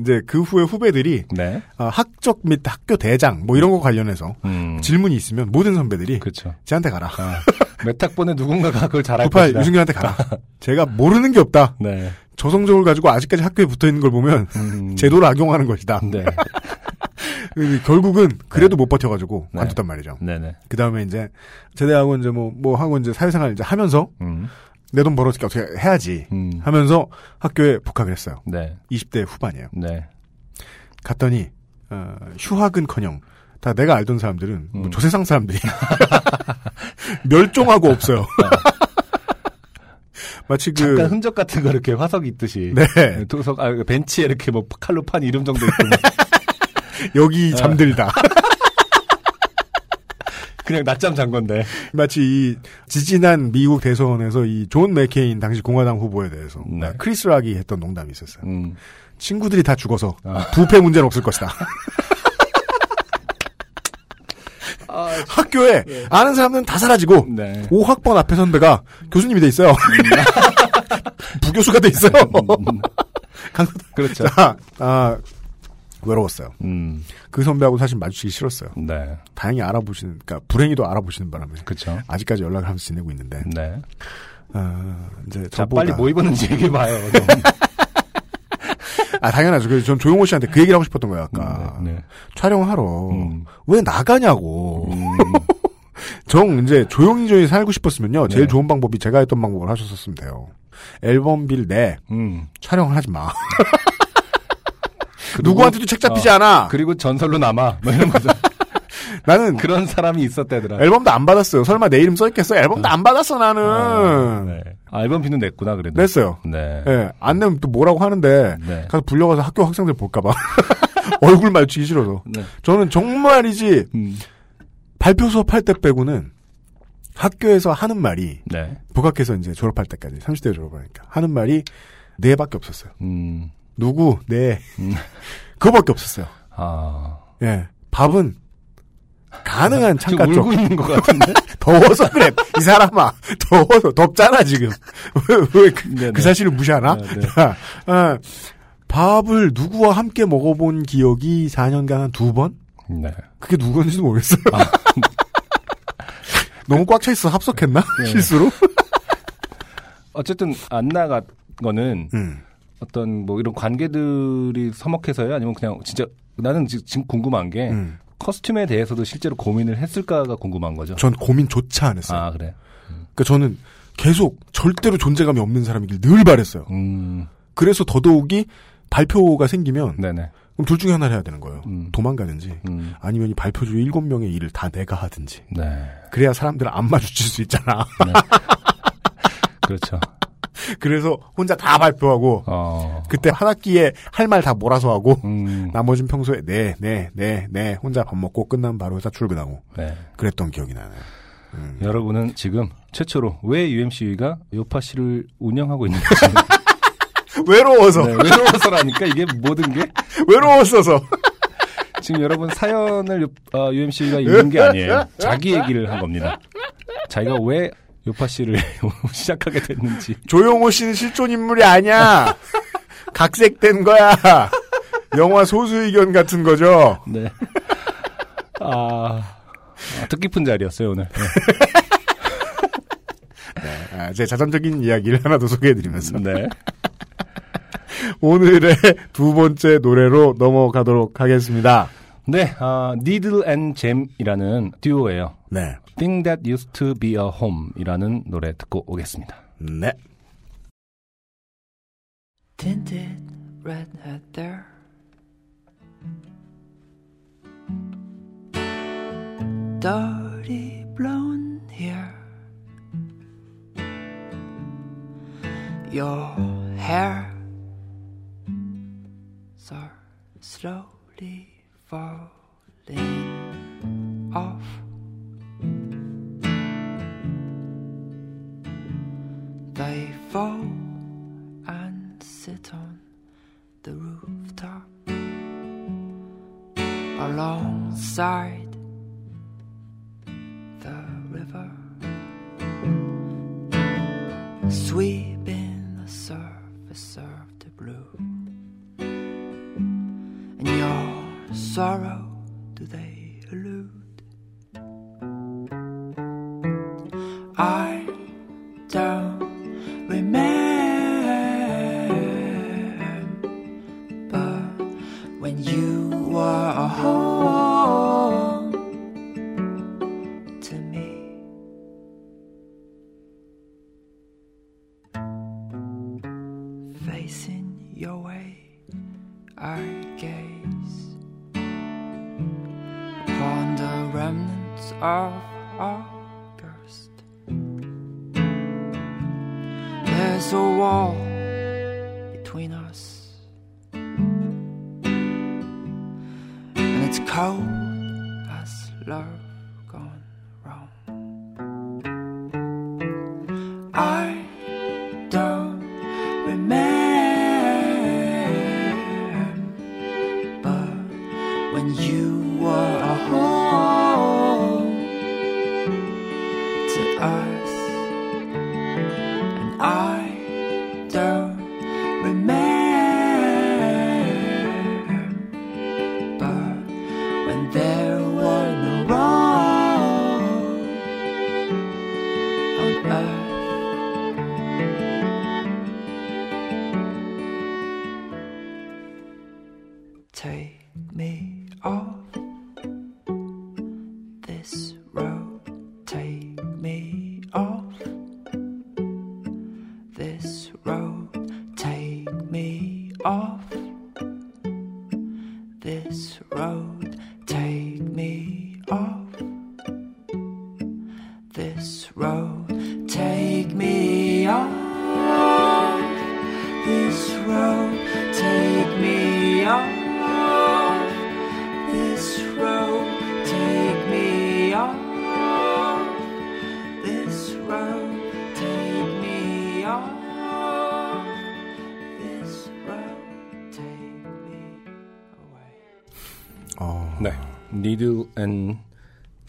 이제 그 후에 후배들이 네. 네. 아, 학적 및 학교 대장 뭐 이런 거 관련해서 음. 질문이 있으면 모든 선배들이 그렇죠. 쟤한테 가라. 아, 메탁본의 누군가가 그걸 잘할 98 것이다. 유승균한테 가라. 제가 모르는 게 없다. 네. 저 성적을 가지고 아직까지 학교에 붙어 있는 걸 보면 음. 제도를 악용하는 것이다. 네. 그 결국은 그래도 못 버텨가지고 네. 관뒀단 말이죠. 네네. 그 다음에 이제 제대하고 이제 뭐, 뭐 하고 이제 사회생활 이제 하면서 음. 내 돈 벌어서 어떻게 해야지 음. 하면서 학교에 복학을 했어요. 네. 20대 후반이에요. 네. 갔더니, 어, 휴학은 커녕 다 내가 알던 사람들은 뭐 음. 조세상 사람들이 멸종하고 없어요. 마치 그 잠깐 흔적 같은 거 이렇게 화석이 있듯이. 네. 도석, 아, 벤치에 이렇게 뭐 칼로 판 이름 정도 있고. 뭐 여기 잠들다. 그냥 낮잠 잔 건데. 마치 이 지지난 미국 대선에서 이 존 맥케인 당시 공화당 후보에 대해서 네. 아, 크리스 락이 했던 농담이 있었어요. 음. 친구들이 다 죽어서 아. 부패 문제는 없을 것이다. 학교에 아는 사람들은 다 사라지고 네. 5학번 앞에 선배가 교수님이 돼 있어요. 부교수가 돼 있어요. 강- 그렇죠. 자, 아, 외로웠어요. 음. 그 선배하고 사실 마주치기 싫었어요. 네. 다행히 알아보시는, 그러니까 불행히도 알아보시는 바람에 그렇죠. 아직까지 연락을 하면서 지내고 있는데, 네. 아, 이제 자, 저보다- 빨리 뭐 입었는지 얘기해 봐요. 아, 당연하죠. 그래서 전 조용호 씨한테 그 얘기를 하고 싶었던 거예요, 아까. 네, 네. 촬영하러. 음. 왜 나가냐고. 음. 정, 이제 조용히 조용히 살고 싶었으면요. 제일 네. 좋은 방법이 제가 했던 방법을 하셨었으면 돼요. 앨범 빌 내, 음. 촬영을 하지 마. 그리고- 누구한테도 책 잡히지 어, 않아. 그리고 전설로 남아. 뭐 이런 거죠. 나는 그런 사람이 있었대더라. 앨범도 안 받았어요. 설마 내 이름 써 있겠어? 앨범도 안 받았어, 나는. 아, 네. 아, 앨범 비는 냈구나, 그래도. 냈어요. 네. 예, 안 내면 또 뭐라고 하는데, 네. 가서 불려가서 학교 학생들 볼까봐. 얼굴 마주치기 싫어서. 네. 저는 정말이지, 음. 발표 수업할 때 빼고는 학교에서 하는 말이, 네. 복학해서 이제 졸업할 때까지, 30대 졸업하니까, 하는 말이 네 밖에 없었어요. 음. 누구, 네. 음. 그거밖에 없었어요. 아. 예. 밥은 가능한 지금 창가 쪽. 울고 있는 것 같은데? 더워서 그래. 이 사람아. 더워서. 덥잖아, 지금. 왜, 왜 그, 네네. 그 사실을 무시하나? 네, 네. 자, 아, 밥을 누구와 함께 먹어본 기억이 4년간 한 두 번? 네. 그게 누구인지도 모르겠어요. 아. 너무 꽉 차 있어 합석했나? 네. 실수로? 어쨌든 안 나간 거는 음. 어떤 뭐 이런 관계들이 서먹해서요? 아니면 그냥 진짜 나는 지- 지금 궁금한 게 음. 커스튬에 대해서도 실제로 고민을 했을까가 궁금한 거죠. 전 고민조차 안 했어요. 아 그래. 그러니까 저는 계속 절대로 존재감이 없는 사람이길 늘 바랬어요. 음, 그래서 더더욱이 발표가 생기면 네네. 그럼 둘 중에 하나를 해야 되는 거예요. 음. 도망가든지 음, 아니면 이 발표 중 일곱 명의 일을 다 내가 하든지. 네. 그래야 사람들을 안 마주칠 수 있잖아. 그렇죠. 그래서 혼자 다 발표하고 어, 그때 한 학기에 할 말 다 몰아서 하고 음, 나머진 평소에 네, 네, 네, 네 혼자 밥 먹고 끝나면 바로 회사 출근하고 네. 그랬던 기억이 나네요. 음. 여러분은 지금 최초로 왜 UMC가 요파 씨를 운영하고 있는지 외로워서 네, 외로워서라니까 이게 모든 게 외로웠어서 지금 여러분 사연을 어, UMC가 읽는 게 아니에요. 자기 얘기를 한 겁니다. 자기가 왜 요파 씨를 시작하게 됐는지. 조용호 씨는 실존 인물이 아니야. 각색된 거야. 영화 소수 의견 같은 거죠. 네. 아, 아, 뜻깊은 자리였어요 오늘. 네. 아, 제 자전적인 이야기를 하나 더 소개해드리면서 네. 오늘의 두 번째 노래로 넘어가도록 하겠습니다. 네, 아, Needle and Gem이라는 듀오예요. 네, Thing That Used to Be a Home이라는 노래 듣고 오겠습니다. 네. tinted red heather. Dirty blonde hair. Your hair so slowly falling off. They fall and sit on the rooftop alongside the river, sweeping the surface of the blue. And your sorrow, do they elude? I don't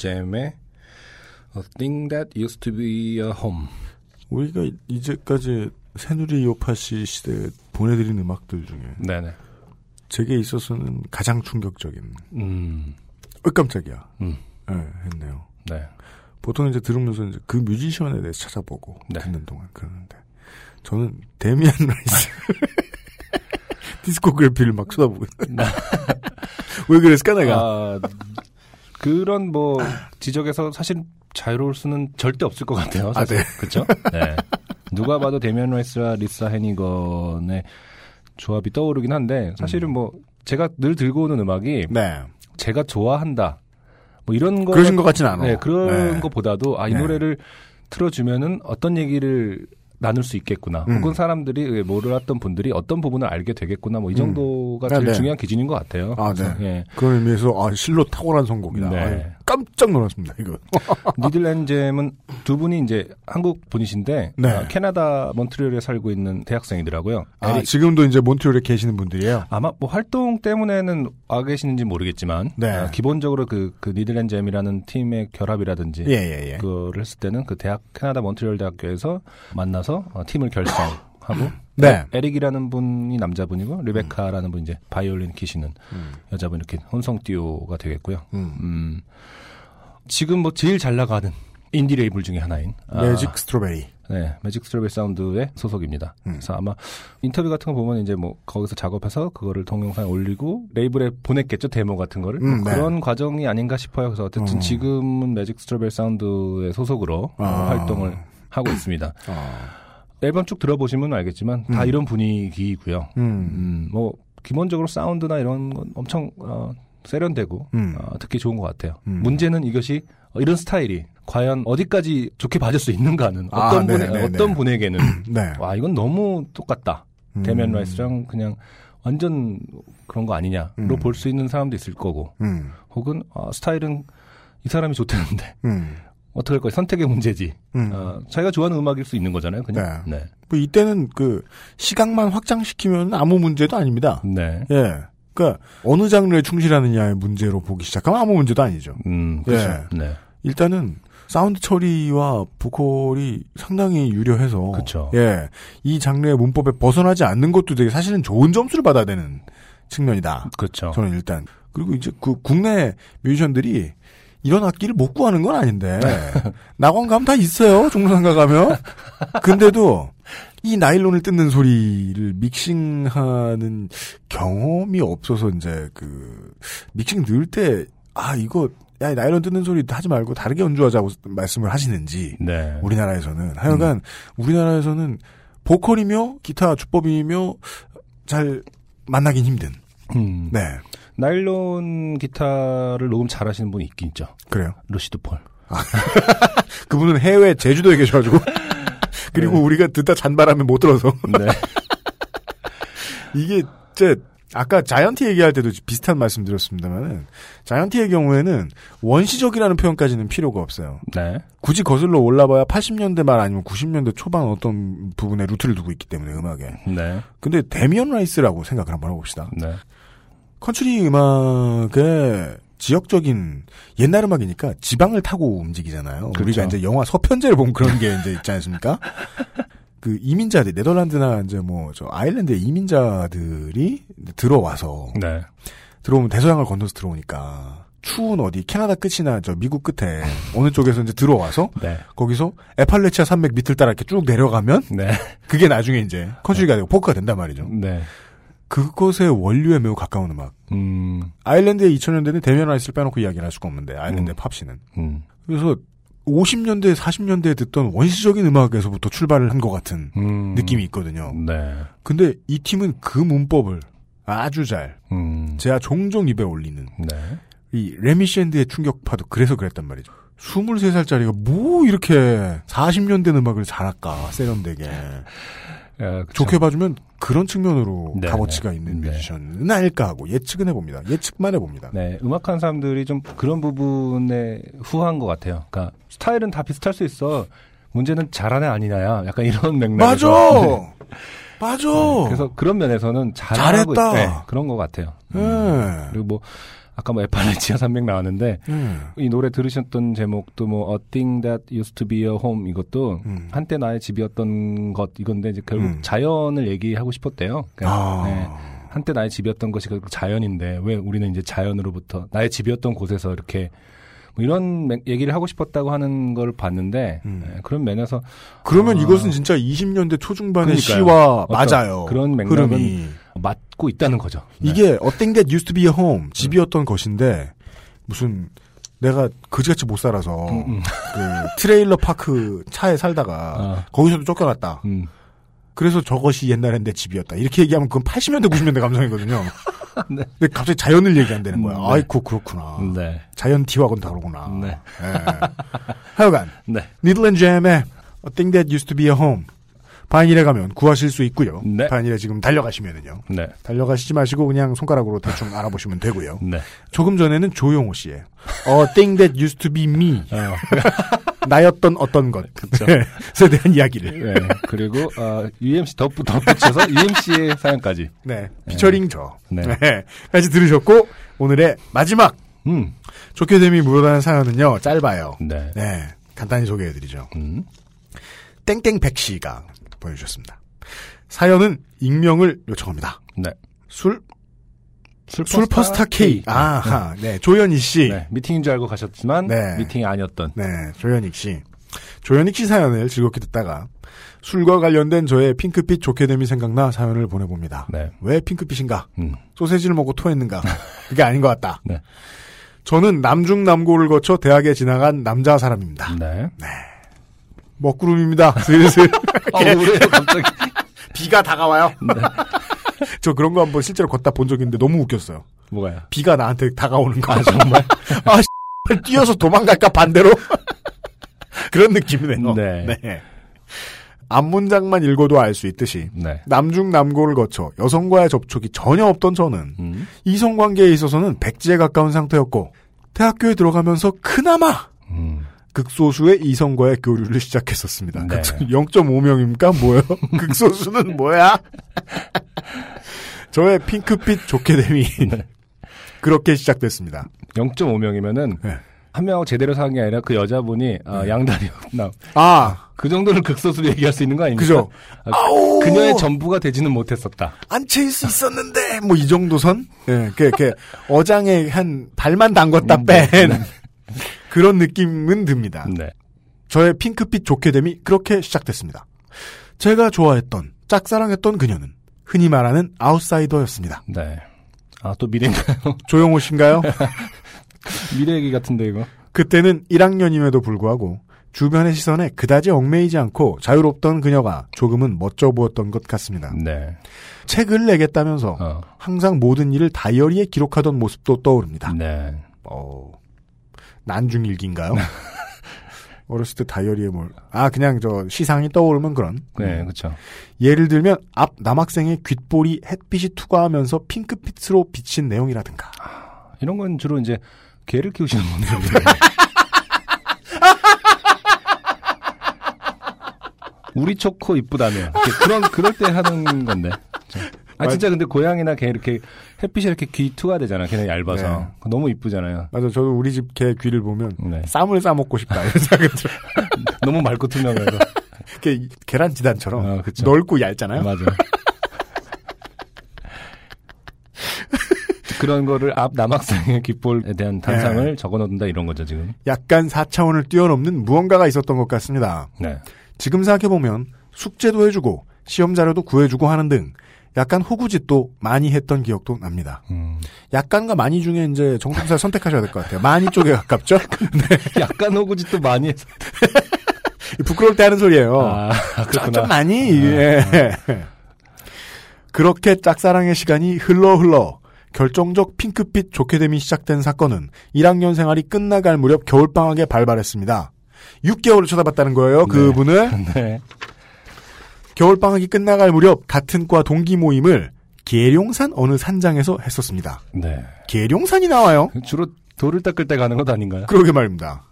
Gem의 A Thing That Used to Be a Home. 우리가 이제까지 새누리 요팟시 시대에 보내드린 음악들 중에 네네. 제게 있어서는 가장 충격적인 음, 어 깜짝이야 음, 예, 했네요. 네. 보통 이제 들으면서 이제 그 뮤지션에 대해서 찾아보고 네. 듣는 동안 그러는데 저는 데미안 라이스 discography를 막 쏟아보고. 왜 그랬을까, 내가? 아, 그런 뭐 지적에서 사실 자유로울 수는 절대 없을 것 같아요. 사실. 아, 그렇죠? 네. 누가 봐도 데미안 라이스와 리사 해니건의 조합이 떠오르긴 한데 사실은 뭐 제가 늘 들고 오는 음악이 네. 제가 좋아한다. 뭐 이런 거 그러신 것 같진 않아. 네, 그런 네. 것보다도 아이 네. 노래를 틀어주면은 어떤 얘기를 나눌 수 있겠구나. 음. 혹은 사람들이 몰랐던 분들이 어떤 부분을 알게 되겠구나. 뭐 이 정도가 제일 네, 네. 중요한 기준인 것 같아요. 아, 그래서, 네. 예. 그런 의미에서, 아, 실로 탁월한 성공이다. 네. 깜짝 놀랐습니다, 이거. 니들앤젬은 두 분이 이제 한국 분이신데 네. 어, 캐나다 몬트리올에 살고 있는 대학생이더라고요. 아, 에릭- 지금도 이제 몬트리올에 계시는 분들이에요. 아마 뭐 활동 때문에는 와 계시는지 모르겠지만 네. 어, 기본적으로 그, 그 니들앤젬이라는 팀의 결합이라든지 예, 예, 예. 그거를 했을 때는 그 대학 캐나다 몬트리올 대학교에서 만나서 어, 팀을 결성하고 네. 에릭이라는 분이 남자분이고 리베카라는 분 이제 바이올린 켜시는 음. 여자분 이렇게 혼성 듀오가 되겠고요. 음. 음, 지금 뭐 제일 잘 나가는 인디 레이블 중에 하나인 아, 매직 스트로베리. 네, 매직 스트로베리 사운드의 소속입니다. 음. 그래서 아마 인터뷰 같은 거 보면 이제 뭐 거기서 작업해서 그거를 동영상에 올리고 레이블에 보냈겠죠 데모 같은 거를 음, 뭐 네. 그런 과정이 아닌가 싶어요. 그래서 어쨌든 어. 지금은 매직 스트로베리 사운드의 소속으로 어, 아. 활동을 하고 있습니다. 아. 앨범 쭉 들어보시면 알겠지만 다 음. 이런 분위기고요. 음. 음, 뭐 기본적으로 사운드나 이런 건 엄청 어, 세련되고 음. 어, 듣기 좋은 것 같아요. 음. 문제는 이것이 어, 이런 스타일이 과연 어디까지 좋게 봐줄 수 있는가는 아, 어떤 분 네네네. 어떤 분에게는 네. 와 이건 너무 똑같다. 음. 데미안 라이스랑 그냥 완전 그런 거 아니냐로 음. 볼수 있는 사람도 있을 거고 음. 혹은 아, 스타일은 이 사람이 좋다는데 음. 어떻게 할 거야 선택의 문제지. 음. 어, 자기가 좋아하는 음악일 수 있는 거잖아요. 그냥. 네. 뭐 이때는 그 시각만 확장시키면 아무 문제도 아닙니다. 네. 예. 그러니까 어느 장르에 충실하느냐의 문제로 보기 시작하면 아무 문제도 아니죠. 음, 그렇죠. 예. 네. 일단은 사운드 처리와 보컬이 상당히 유려해서 그쵸. 예. 이 장르의 문법에 벗어나지 않는 것도 되게 사실은 좋은 점수를 받아야 되는 측면이다. 그렇죠. 저는 일단 그리고 이제 그 국내 뮤지션들이 이런 악기를 못 구하는 건 아닌데. 낙원 가면 다 있어요 종로상가 가면. 근데도 이 나일론을 뜯는 소리를 믹싱하는 경험이 없어서 이제 그 믹싱 넣을 때 아 이거 야 나일론 뜯는 소리 하지 말고 다르게 연주하자고 말씀을 하시는지 네. 우리나라에서는. 하여간 우리나라에서는 보컬이며 기타 주법이며 잘 만나긴 힘든. 음. 네 나일론 기타를 녹음 잘하시는 분이 있긴 있죠. 그래요. 루시드 폴. 그분은 해외 제주도에 계셔가지고 그리고 우리가 듣다 잔바람에 못 들어서 네. 이게 제 아까 자이언티 얘기할 때도 비슷한 말씀 드렸습니다만은 자이언티의 경우에는 원시적이라는 표현까지는 필요가 없어요. 네. 굳이 거슬러 올라봐야 80년대 말 아니면 90년대 초반 어떤 부분에 root를 두고 있기 때문에 음악에. 네. 근데 데미언 라이스라고 생각을 한번 해봅시다. 네. 컨트리 음악의 지역적인 옛날 음악이니까 지방을 타고 움직이잖아요. 그렇죠. 우리가 이제 영화 서편제를 보면 그런 게 이제 있지 않습니까? 그 이민자들 네덜란드나 이제 뭐 저 아일랜드의 이민자들이 들어와서 네. 들어오면 대서양을 건너서 들어오니까 추운 어디 캐나다 끝이나 저 미국 끝에 어느 쪽에서 이제 들어와서 네. 거기서 애팔래치아 산맥 밑을 따라 이렇게 쭉 내려가면 네. 그게 나중에 이제 컨트리가 되고 포크가 된단 말이죠. 네. 그것의 원류에 매우 가까운 음악. 음. 아일랜드의 2000년대는 데미안 라이스를 빼놓고 이야기를 할 수가 없는데 아일랜드의 음. 팝 scene은 음. 그래서 50년대 40년대에 듣던 원시적인 음악에서부터 출발을 한 것 같은 음. 느낌이 있거든요. 네. 근데 이 팀은 그 문법을 아주 잘 음. 제가 종종 입에 올리는 네. 이 레미 샌드의 충격파도 그래서 그랬단 말이죠. 23살짜리가 뭐 이렇게 40년대 음악을 잘할까 세련되게 예, 그쵸. 좋게 봐주면 그런 측면으로 네, 값어치가 네. 있는 네. 뮤지션은 아닐까 하고 예측은 해봅니다. 예측만 해봅니다. 네, 음악하는 사람들이 좀 그런 부분에 후한 것 같아요. 그러니까 스타일은 다 비슷할 수 있어. 문제는 잘하냐 아니냐야. 약간 이런 맞아! 맥락에서. 네. 맞아! 그래서 그런 면에서는 잘하고 잘했다. 있- 네, 그런 것 같아요. 음. 네. 그리고 뭐 아까 뭐 에파레치아 산맥 나왔는데 음. 이 노래 들으셨던 제목도 뭐 A Thing That Used to Be Your Home 이것도 음. 한때 나의 집이었던 것 이건데 이제 결국 음. 자연을 얘기하고 싶었대요. 그러니까 아. 네. 한때 나의 집이었던 것이 결국 자연인데 왜 우리는 이제 자연으로부터 나의 집이었던 곳에서 이렇게 뭐 이런 맥- 얘기를 하고 싶었다고 하는 걸 봤는데 음. 네, 그런 면에서 그러면 아. 이것은 진짜 20년대 초중반의 그러니까요. 시와 맞아요. 그런 맥락은 흐름이. 맞고 있다는 거죠. 네. 이게 A thing that used to be a home 집이었던 것인데 무슨 내가 그지같이 못 살아서 음, 음. 그 트레일러 파크 차에 살다가 아. 거기서도 쫓겨났다. 음. 그래서 저것이 옛날엔 내 집이었다. 이렇게 얘기하면 그건 80년대 90년대 감성이거든요. 네. 근데 갑자기 자연을 얘기한다는 거야. 음, 네. 아이고 그렇구나. 네. 자연 디와건 다르구나. 네. 예. 하여간 네. 니들앤 잼의 A thing that used to be a home 바인일에 가면 구하실 수 있고요. 네. 바인일에 지금 달려가시면은요. 네. 달려가시지 마시고 그냥 손가락으로 대충 알아보시면 되고요. 네. 조금 전에는 조용호 씨의 A thing that used to be me 어, 나였던 어떤 것에 그쵸. 대한 이야기를 네. 그리고 어, UMC 덧붙 덧붙여서 UMC의 사연까지. 네 피처링 저 네. 네. 까지 들으셨고 오늘의 마지막 음. 좋게 됨이 묻어나는 사연은요 짧아요. 네. 네 간단히 소개해드리죠. 음. 땡땡백 씨가 보내주셨습니다. 사연은 익명을 요청합니다. 네. 술 술퍼스타, 술퍼스타 K 아하 네 조현희 씨 네. 미팅인 줄 알고 가셨지만 네. 미팅이 아니었던. 네, 조현익 씨. 조현익 씨 사연을 즐겁게 듣다가 술과 관련된 저의 핑크빛 좋게 됨이 생각나 사연을 보내봅니다. 네. 왜 핑크빛인가? 음. 소세지를 먹고 토했는가? 그게 아닌 것 같다. 네. 저는 남중남고를 거쳐 대학에 지나간 남자 사람입니다. 네. 먹구름입니다. 슬슬 아, 왜요 갑자기? 비가 다가와요. 네. 저 그런 거 한번 실제로 걷다 본 적이 있는데 너무 웃겼어요. 뭐가요? 비가 나한테 다가오는 거. 아 정말? 아, 뛰어서 도망갈까 반대로? 그런 느낌이네요. 네. 앞문장만 읽어도 알 수 있듯이 네. 남중남고를 거쳐 여성과의 접촉이 전혀 없던 저는 음. 이성관계에 있어서는 백지에 가까운 상태였고 대학교에 들어가면서 그나마 음. 극소수의 이성과의 교류를 시작했었습니다. 네. 0.5명입니까? 뭐요? 극소수는 뭐야? 저의 핑크빛 좋게 됨이 그렇게 시작됐습니다. 0.5명이면은 네. 한 명하고 제대로 사는 게 아니라 그 여자분이 아, 양다리였나. 아, 그 정도는 극소수로 얘기할 수 있는 거 아닙니까? 그죠? 아, 아우! 그녀의 전부가 되지는 못했었다. 앉힐 수 있었는데 뭐 이 정도 선? 예, 그 이렇게 어장에 한 발만 담궜다 음, 뺀 네, 네. 그런 느낌은 듭니다. 네. 저의 핑크빛 좋게 됨이 그렇게 시작됐습니다. 제가 좋아했던 짝사랑했던 그녀는 흔히 말하는 아웃사이더였습니다. 네. 아, 또 미래인가요? 조용호 씨인가요? 미래 얘기 같은데, 이거. 그때는 1학년임에도 불구하고 주변의 시선에 그다지 얽매이지 않고 자유롭던 그녀가 조금은 멋져 보였던 것 같습니다. 네. 책을 내겠다면서 어. 항상 모든 일을 다이어리에 기록하던 모습도 떠오릅니다. 네. 어, 난중일기인가요? 어렸을 때 다이어리에 뭘, 아, 그냥 저 시상이 떠오르면 그런. 네, 그쵸. 예를 들면 앞 남학생의 귓볼이 햇빛이 투과하면서 핑크빛으로 비친 내용이라든가. 이런 건 주로 이제 개를 키우시는 분들이. 우리 초코 이쁘다며. 그런, 그럴 때 하는 건데. 아, 진짜 근데 고양이나 개 이렇게 햇빛이 이렇게 귀 투과되잖아. 걔네 얇아서. 네. 너무 이쁘잖아요. 맞아, 저도 우리 집 개 귀를 보면 네. 쌈을 싸 먹고 싶다. 이런 생각이 들어요. 너무 맑고 투명해서. 이렇게 계란 지단처럼 어, 그쵸. 넓고 얇잖아요. 맞아. 그런 거를 앞 남학생의 귓볼에 대한 단상을 네. 적어 놓는다 이런 거죠, 지금. 약간 4차원을 뛰어넘는 무언가가 있었던 것 같습니다. 네. 지금 생각해보면 숙제도 해주고 시험 자료도 구해주고 하는 등 약간 호구짓도 많이 했던 기억도 납니다. 음. 약간과 많이 중에 이제 정통사 선택하셔야 될 것 같아요. 많이 쪽에 가깝죠? 네. 약간 호구짓도 많이 해서. 부끄러울 때 하는 소리예요. 아, 좀. 좀 많이. 예. 그렇게 짝사랑의 시간이 흘러 흘러 결정적 핑크빛 좋게 됨이 시작된 사건은 1학년 생활이 끝나갈 무렵 겨울방학에 발발했습니다. 6개월을 쳐다봤다는 거예요, 그분을. 네. 겨울방학이 끝나갈 무렵 같은 과 동기 모임을 계룡산 어느 산장에서 했었습니다. 네. 계룡산이 나와요. 주로 돌을 닦을 때 가는 것 아닌가요? 그러게 말입니다.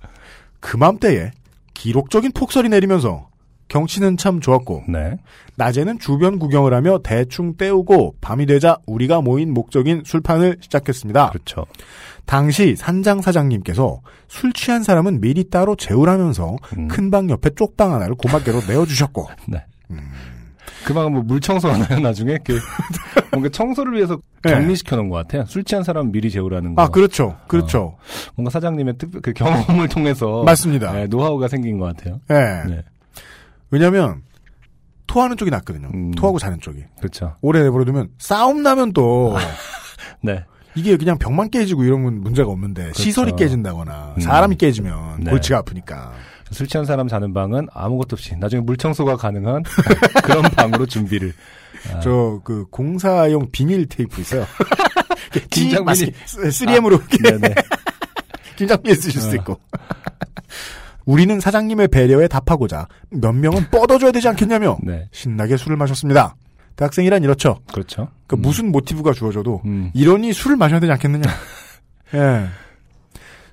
그맘때에 기록적인 폭설이 내리면서 경치는 참 좋았고 네. 낮에는 주변 구경을 하며 대충 때우고 밤이 되자 우리가 모인 목적인 술판을 시작했습니다. 그렇죠. 당시 산장 사장님께서 술 취한 사람은 미리 따로 재우라면서 음. 큰방 옆에 쪽방 하나를 고맙게로 내어주셨고 네. 그 방은 뭐물 청소하나요, 나중에? 그, 뭔가 청소를 위해서 네. 격리시켜 놓은 것 같아요. 술 취한 사람 미리 재우라는 거. 아 그렇죠, 그렇죠, 뭔가 사장님의 특별, 그 경험을 통해서. 맞습니다. 네, 노하우가 생긴 것 같아요. 예. 네. 왜냐하면 토하는 쪽이 낫거든요. 음. 토하고 자는 쪽이. 그렇죠. 오래 내버려두면 싸움 나면 또 네. 이게 그냥 벽만 깨지고 이러면 문제가 없는데 시설이 깨진다거나 음. 사람이 깨지면 네. 골치가 아프니까. 술 취한 사람 자는 방은 아무것도 없이 나중에 물 청소가 가능한 그런 방으로 준비를. 아, 저그 공사용 비닐 테이프 있어요. 김장 비닐. 3M으로 네네. 김장비에 쓰실 수도 어. 있고. 우리는 사장님의 배려에 답하고자 몇 명은 뻗어줘야 되지 않겠냐며 네. 신나게 술을 마셨습니다. 대학생이란 이렇죠. 그렇죠. 그 음. 무슨 모티브가 주어져도 음. 이러니 술을 마셔야 되지 않겠느냐. 예.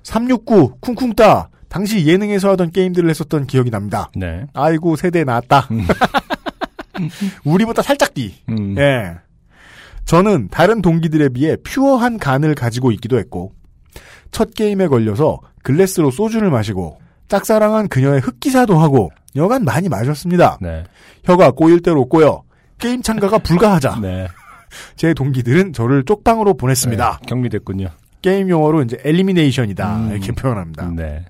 369 쿵쿵따 당시 예능에서 하던 게임들을 했었던 기억이 납니다. 네. 아이고 세대 나왔다. 우리보다 살짝 뒤. 음. 예. 저는 다른 동기들에 비해 pure한 간을 가지고 있기도 했고 첫 게임에 걸려서 글래스로 소주를 마시고 짝사랑한 그녀의 흑기사도 하고 여간 많이 마셨습니다. 네. 혀가 꼬일 대로 꼬여 게임 참가가 불가하자. 네. 제 동기들은 저를 쪽방으로 보냈습니다. 네, 격리됐군요. 게임 용어로 이제 elimination이다 음. 이렇게 표현합니다. 네.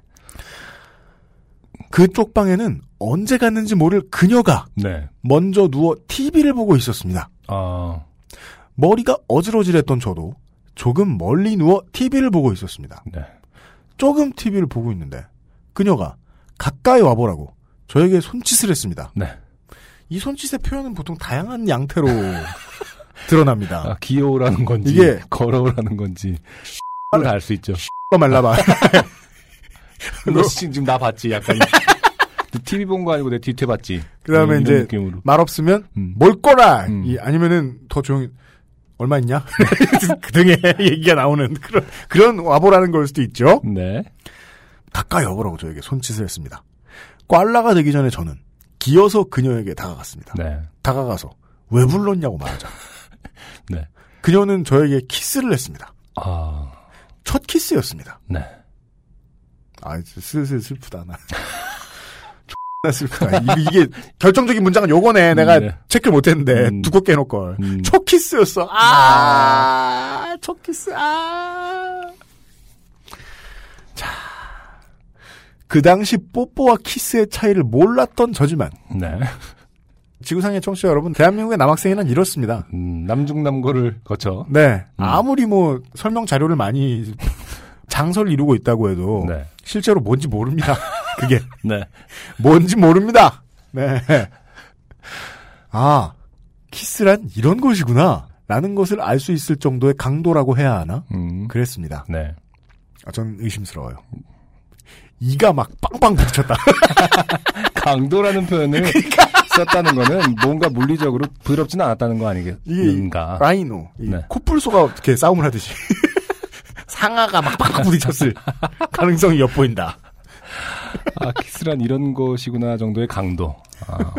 그 쪽 방에는 언제 갔는지 모를 그녀가 네. 먼저 누워 TV를 보고 있었습니다. 아, 머리가 어질어질했던 저도 조금 멀리 누워 TV를 보고 있었습니다. 네. 조금 TV를 보고 있는데 그녀가 가까이 와보라고 저에게 손짓을 했습니다. 네. 이 손짓의 표현은 보통 다양한 양태로 드러납니다. 아, 귀여우라는 건지, 이게- 걸어오라는 건지, 다알수 있죠. 어 말라봐. 너 지금 나 봤지? 약간. TV 본 거 아니고 내 뒤태 봤지? 그다음에 이런 이제 느낌으로. 말 없으면 음. 뭘 거라. 음. 이, 아니면은 더 조용히 얼마 있냐? 그 등에 얘기가 나오는 그런 그런 와보라는 걸 수도 있죠. 네. 가까이 와보라고 저에게 손짓을 했습니다. 꽐라가 되기 전에 저는 기어서 그녀에게 다가갔습니다. 네. 다가가서 왜 불렀냐고 말하자. 네. 그녀는 저에게 키스를 했습니다. 아, 첫 키스였습니다. 네. 아, 슬슬 슬프다, 나. X나 슬프다. 이- 이게 결정적인 문장은 요거네. 내가 네. 체크 못했는데 음. 두껍게 해놓을걸. 음. 첫 키스였어. 아, 첫 키스, 아. 자. 그 당시 뽀뽀와 키스의 차이를 몰랐던 저지만, 네. 지구상의 청취자 여러분, 대한민국의 남학생이란 이렇습니다. 음, 남중남고를 거쳐. 네. 음. 아무리 뭐 설명 자료를 많이 장설을 이루고 있다고 해도 네. 실제로 뭔지 모릅니다. 그게 네. 뭔지 모릅니다. 네. 아, 키스란 이런 것이구나. 라는 것을 알 수 있을 정도의 강도라고 해야 하나? 음. 그랬습니다. 네. 아, 전 의심스러워요. 이가 막 빵빵 부딪혔다. 강도라는 표현을 썼다는 거는 뭔가 물리적으로 부럽지는 않았다는 거 아니겠는가? 라이노, 이 네. 코뿔소가 어떻게 싸움을 하듯이 상아가 막 빵빵 부딪혔을 가능성이 엿보인다. 아, 키스란 이런 것이구나 정도의 강도. 아,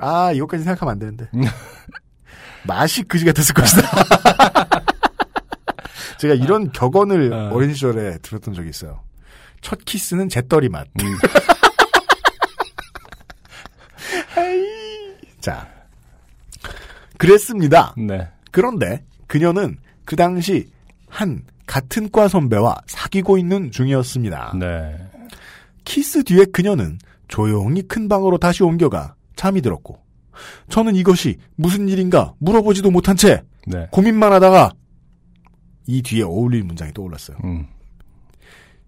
아, 이것까지 생각하면 안 되는데. 맛이 그지 같았을 것이다. 제가 이런 격언을 어. 어린 시절에 들었던 적이 있어요. 첫 키스는 잿더리 맛. 음. 자. 그랬습니다. 네. 그런데 그녀는 그 당시 한 같은 과 선배와 사귀고 있는 중이었습니다. 네. 키스 뒤에 그녀는 조용히 큰 방으로 다시 옮겨가 잠이 들었고 저는 이것이 무슨 일인가 물어보지도 못한 채 네. 고민만 하다가 이 뒤에 어울릴 문장이 떠올랐어요. 음.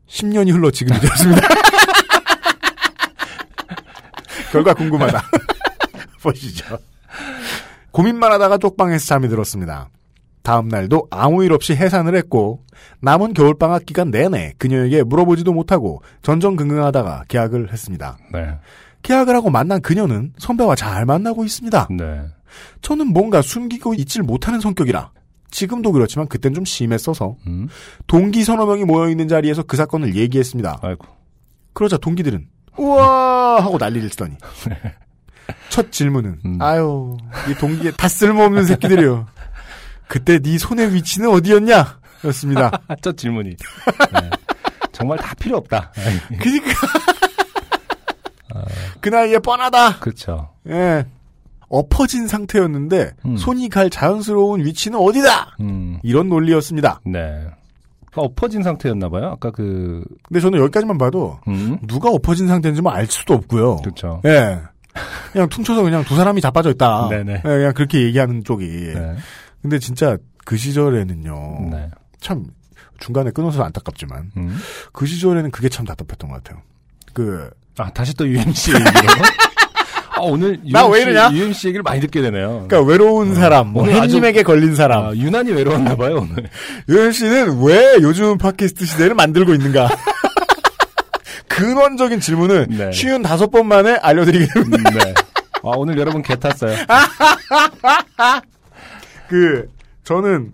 10년이 흘러 지금이 되었습니다. 결과 궁금하다. 보시죠. 고민만 하다가 쪽방에서 잠이 들었습니다. 다음 날도 아무 일 없이 해산을 했고 남은 겨울방학 기간 내내 그녀에게 물어보지도 못하고 전전긍긍하다가 계약을 했습니다. 네. 계약을 하고 만난 그녀는 선배와 잘 만나고 있습니다. 네. 저는 뭔가 숨기고 있질 못하는 성격이라 지금도 그렇지만 그땐 좀 심했어서 음. 동기 서너 명이 모여있는 자리에서 그 사건을 얘기했습니다. 아이고. 그러자 동기들은 우와 하고 난리를 치더니 첫 질문은 음. 아유 이 동기에 다 쓸모없는 새끼들이요. 그때 네 손의 위치는 어디였냐? 였습니다. 첫 질문이. 네. 정말 다 필요 없다. 그니까 그 나이에 뻔하다. 그렇죠. 예. 엎어진 상태였는데 음. 손이 갈 자연스러운 위치는 어디다? 음. 이런 논리였습니다. 네. 엎어진 상태였나 봐요. 아까 그 근데 저는 여기까지만 봐도 음. 누가 엎어진 상태인지 뭐알 수도 없고요. 그렇죠. 예. 그냥 퉁쳐서 그냥 두 사람이 자빠져 있다. 네네. 예, 그냥 그렇게 얘기하는 쪽이. 네. 근데 진짜 그 시절에는요. 네. 참 중간에 끊어서 안타깝지만 음. 그 시절에는 그게 참 답답했던 것 같아요. 그 아, 다시 또 UMC 얘기로. 아, 오늘 나왜 이러냐? UMC 얘기를 많이 듣게 되네요. 그러니까 외로운 사람, 뭐 햇님에게 걸린 사람. 아, 유난히 외로웠나 봐요, 오늘. 씨는 왜 요즘 팟캐스트 시대를 만들고 있는가? 근원적인 질문을 네. 쉬운 다섯 번 만에 알려드리게 됩니다. 네. 아, 오늘 여러분 개 탔어요. 그 저는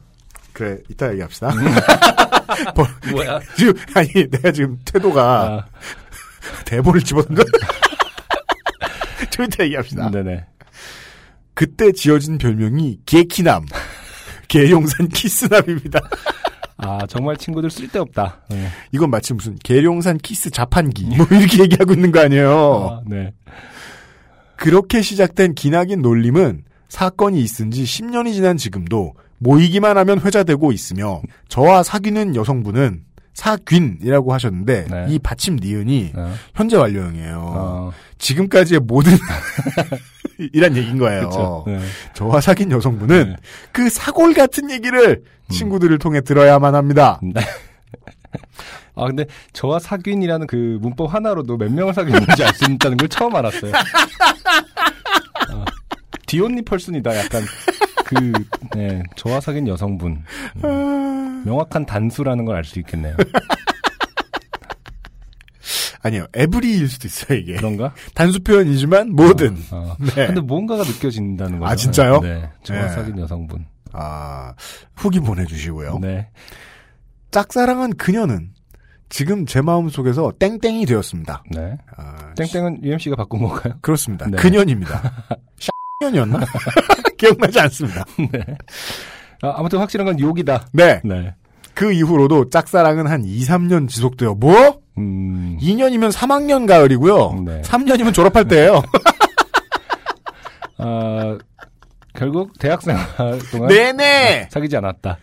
그래 이따 얘기합시다. 음. 뭐, 뭐야? 지금 아니 내가 지금 태도가 아, 대본을 집어든 거. 좀 이따 얘기합시다. 네네. 그때 지어진 별명이 개키남, 계룡산 키스남입니다. 아, 정말 친구들 쓸데없다. 네. 이건 마치 무슨 계룡산 키스 자판기 뭐 이렇게 얘기하고 있는 거 아니에요. 아, 네. 그렇게 시작된 기나긴 놀림은 사건이 있은 지 10년이 지난 지금도 모이기만 하면 회자되고 있으며 저와 사귀는 여성분은 사균이라고 하셨는데 네. 이 받침 니은이 어, 현재 완료형이에요. 어, 지금까지의 모든 이란 얘기인 거예요. 네. 저와 사귄 여성분은 네. 그 사골 같은 얘기를 친구들을 통해 들어야만 합니다. 네. 아, 근데 저와 사귄이라는 그 문법 하나로도 몇 명을 사귀었는지 알 수 있다는 걸 처음 알았어요. 어, 디온니 펄슨이다. 약간 그, 네, 저와 사귄 여성분. 음, 명확한 단수라는 걸 알 수 있겠네요. 아니요, 에브리일 수도 있어요 이게 그런가? 단수 표현이지만 뭐든. 어. 네. 근데 뭔가가 느껴진다는 거죠. 아, 진짜요? 네. 저와 네. 사귄 여성분. 아 후기 보내주시고요. 네. 짝사랑한 그녀는 지금 제 마음 속에서 땡땡이 되었습니다. 네. 아, 땡땡은 UMC가 바꾼 건가요? 그렇습니다. 네. 그년입니다. 년이었나? 기억나지 않습니다. 네. 아, 아무튼 확실한 건 욕이다. 네. 네. 그 이후로도 짝사랑은 한 2, 3년 지속되어 뭐? 음. 2년이면 3학년 가을이고요. 네. 3년이면 졸업할 때예요. 아, 결국 대학생 동안 네네. 사귀지 않았다.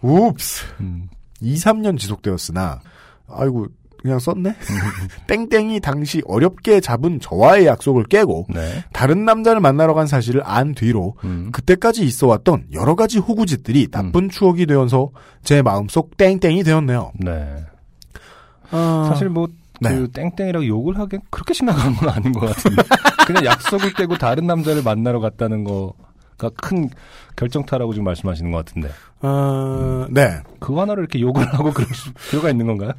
웁스. 음. 2, 3년 지속되었으나 아이고 그냥 썼네. 땡땡이 당시 어렵게 잡은 저와의 약속을 깨고 네. 다른 남자를 만나러 간 사실을 안 뒤로 음. 그때까지 있어왔던 여러 가지 호구짓들이 나쁜 추억이 되어서 제 마음속 땡땡이 되었네요. 네. 아, 사실 뭐, 그, 네. 땡땡이라고 욕을 하기엔 그렇게 심각한 건 아닌 것 같은데. 그냥 약속을 깨고 다른 남자를 만나러 갔다는 거가 큰 결정타라고 지금 말씀하시는 것 같은데. 어, 네. 그거 하나로 이렇게 욕을 하고 그럴 수- 필요가 있는 건가요?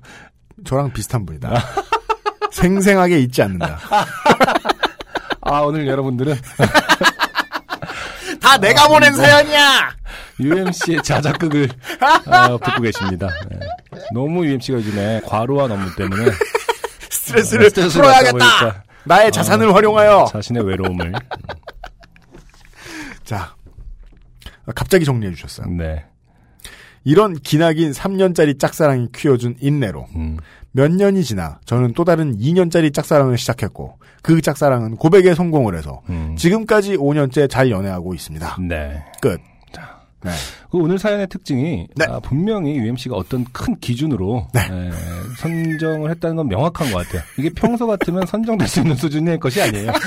저랑 비슷한 분이다. 생생하게 잊지 않는다. 아, 오늘 여러분들은 다 내가 보낸 사연이야! UMC의 자작극을 아, 듣고 계십니다. 네. 너무 UMC가 요즘에 과로와 업무 때문에 스트레스를 스트레스를 받다 풀어야겠다! 보니까 나의 자산을 활용하여! 자신의 외로움을. 자, 갑자기 정리해 주셨어요. 네. 이런 기나긴 3년짜리 짝사랑이 키워준 인내로 음. 몇 년이 지나 저는 또 다른 2년짜리 짝사랑을 시작했고 그 짝사랑은 고백에 성공을 해서 음. 지금까지 5년째 잘 연애하고 있습니다. 네. 끝. 네. 그 오늘 사연의 특징이 네. 아, 분명히 UMC가 어떤 큰 기준으로 네. 에, 선정을 했다는 건 명확한 것 같아요. 이게 평소 같으면 선정될 수 있는 수준의 것이 아니에요.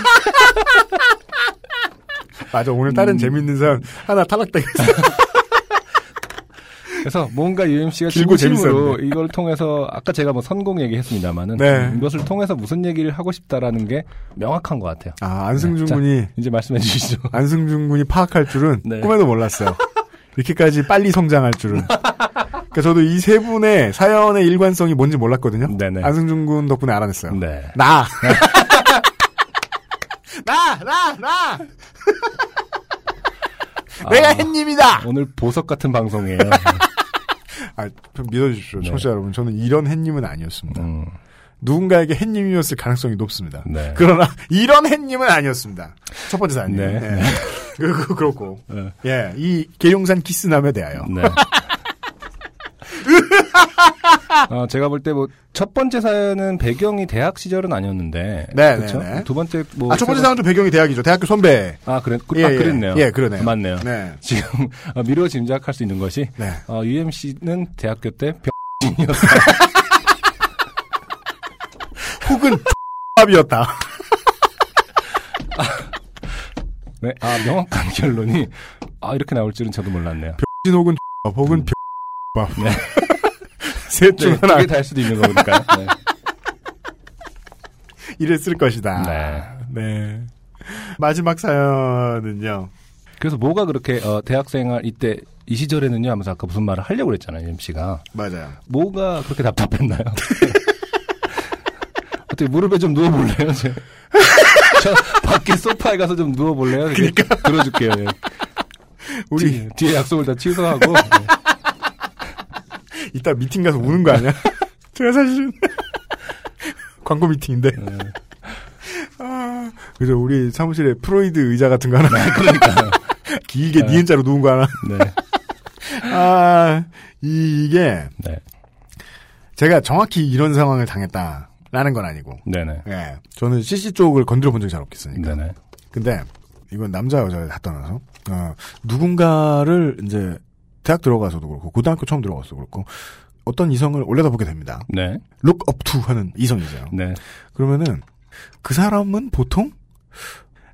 맞아 오늘 다른 음. 재밌는 사연 하나 탈락되겠어. 그래서 뭔가 UMC가 길고 진심으로 재밌었는데. 이걸 통해서 아까 제가 뭐 선공 얘기했습니다만은 네. 이것을 통해서 무슨 얘기를 하고 싶다라는 게 명확한 것 같아요. 아 안승준 네, 자, 군이 이제 말씀해 주시죠. 안승준 군이 파악할 줄은 네. 꿈에도 몰랐어요. 이렇게까지 빨리 성장할 줄은. 그러니까 저도 이 세 분의 사연의 일관성이 뭔지 몰랐거든요. 네네. 안승준 군 덕분에 알아냈어요. 네. 나. 나, 나, 나. 내가 아, 햇님이다. 오늘 보석 같은 방송이에요. 아, 좀 믿어주십시오, 네. 청취자 여러분. 저는 이런 햇님은 아니었습니다. 음, 누군가에게 햇님이었을 가능성이 높습니다. 네. 그러나 이런 햇님은 아니었습니다. 첫 번째 사연이. 네. 예. 그, 그, 그렇고. 네. 예, 이 계룡산 키스남에 대하여. 네. 어, 제가 볼 때 뭐 첫 번째 사연은 배경이 대학 시절은 아니었는데, 네, 그렇죠? 네, 네. 두 번째 뭐 아, 첫 번째 사연도 배경이 대학이죠. 대학교 선배. 아 그래, 그, 예, 아 예. 그랬네요. 예, 그러네요. 맞네요. 네. 지금 어, 미루어 짐작할 수 있는 것이 네. 어, UMC는 대학교 때 병이었다. 혹은 X밥이었다. 네, 아, 명확한 결론이, 아, 이렇게 나올 줄은 저도 몰랐네요. 진 혹은 X밥 혹은 밥. 네. 셋중 네, 하나 두개 달 수도 있는 거니까요. 네. 이랬을 것이다. 네. 네. 마지막 사연은요. 그래서 뭐가 그렇게, 어, 대학생활 이때, 이 시절에는요 하면서 아까 무슨 말을 하려고 그랬잖아요, MC가. 맞아요. 뭐가 그렇게 답답했나요? 어떻게 무릎에 좀 누워볼래요? 저, 저 밖에 소파에 가서 좀 누워볼래요? 그러니까. 들어줄게요. 예. 우리 뒤, 뒤에 약속을 다 취소하고. 네. 이따 미팅 가서 우는 거 아니야? 제가 사실은 광고 미팅인데. 네. 아, 그래서 우리 사무실에 프로이드 의자 같은 거 하나 그러니까요. 길게 네. 니은자로 누운 거 하나. 네. 아, 이 게 네. 제가 정확히 이런 상황을 당했다라는 건 아니고. 네네. 예. 저는 CC 쪽을 건드려 본 적이 잘 없겠으니까. 네네. 근데 이건 남자 여자 다 떠나서 어, 누군가를 이제 대학 들어가서도 그렇고 고등학교 처음 들어가서도 그렇고 어떤 이성을 올려다보게 됩니다. 네. look up to 하는 이성이죠. 네. 그러면은 그 사람은 보통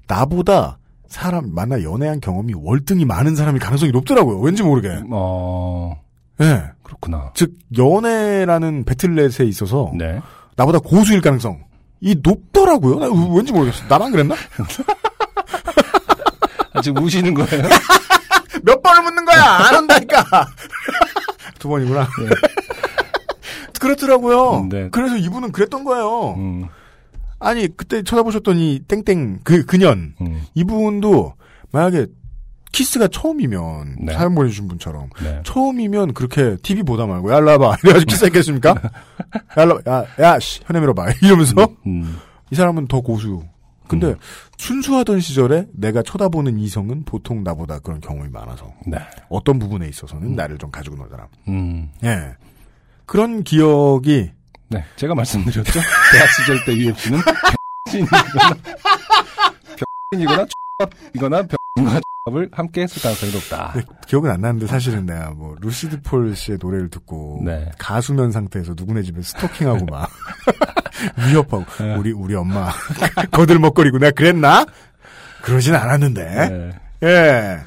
나보다 사람 만나 연애한 경험이 월등히 많은 사람이 가능성이 높더라고요. 왠지 모르게. 어, 예. 그렇구나. 즉 연애라는 배틀넷에 있어서 네. 나보다 고수일 가능성 이 높더라고요. 나 왠지 모르겠어. 나만 그랬나? 아, 지금 우시는 거예요? 몇 번을 묻는 거야? 안 한다니까. 두 번이구나. 그렇더라고요. 네. 그래서 이분은 그랬던 거예요. 음, 아니 그때 쳐다보셨더니 땡땡 그 그년 음, 이분도 만약에 키스가 처음이면 네. 사연 보내주신 분처럼 네. 처음이면 그렇게 TV 보다 말고 야 일로 와봐 이래가지고 키스했겠습니까? 야 일로 와. 야, 야 씨, 현에 밀어봐 이러면서 음, 이 사람은 더 고수. 근데 순수하던 시절에 내가 쳐다보는 이성은 보통 나보다 그런 경험이 많아서 네. 어떤 부분에 있어서는 나를 좀 가지고 놀더라. 음, 예. 그런 기억이 네. 제가 말씀드렸죠? 대학 시절 때 UFC는 병신이거나, 이거나 병신과 을 함께 했을 가능성이 높다. 네, 기억은 안 나는데 사실은 내가 뭐 루시드 폴 씨의 노래를 듣고 네. 가수면 상태에서 누구네 집에 스토킹하고 막 위협하고 네. 우리 우리 엄마 거들먹거리고 내가 그랬나? 그러진 않았는데 네. 예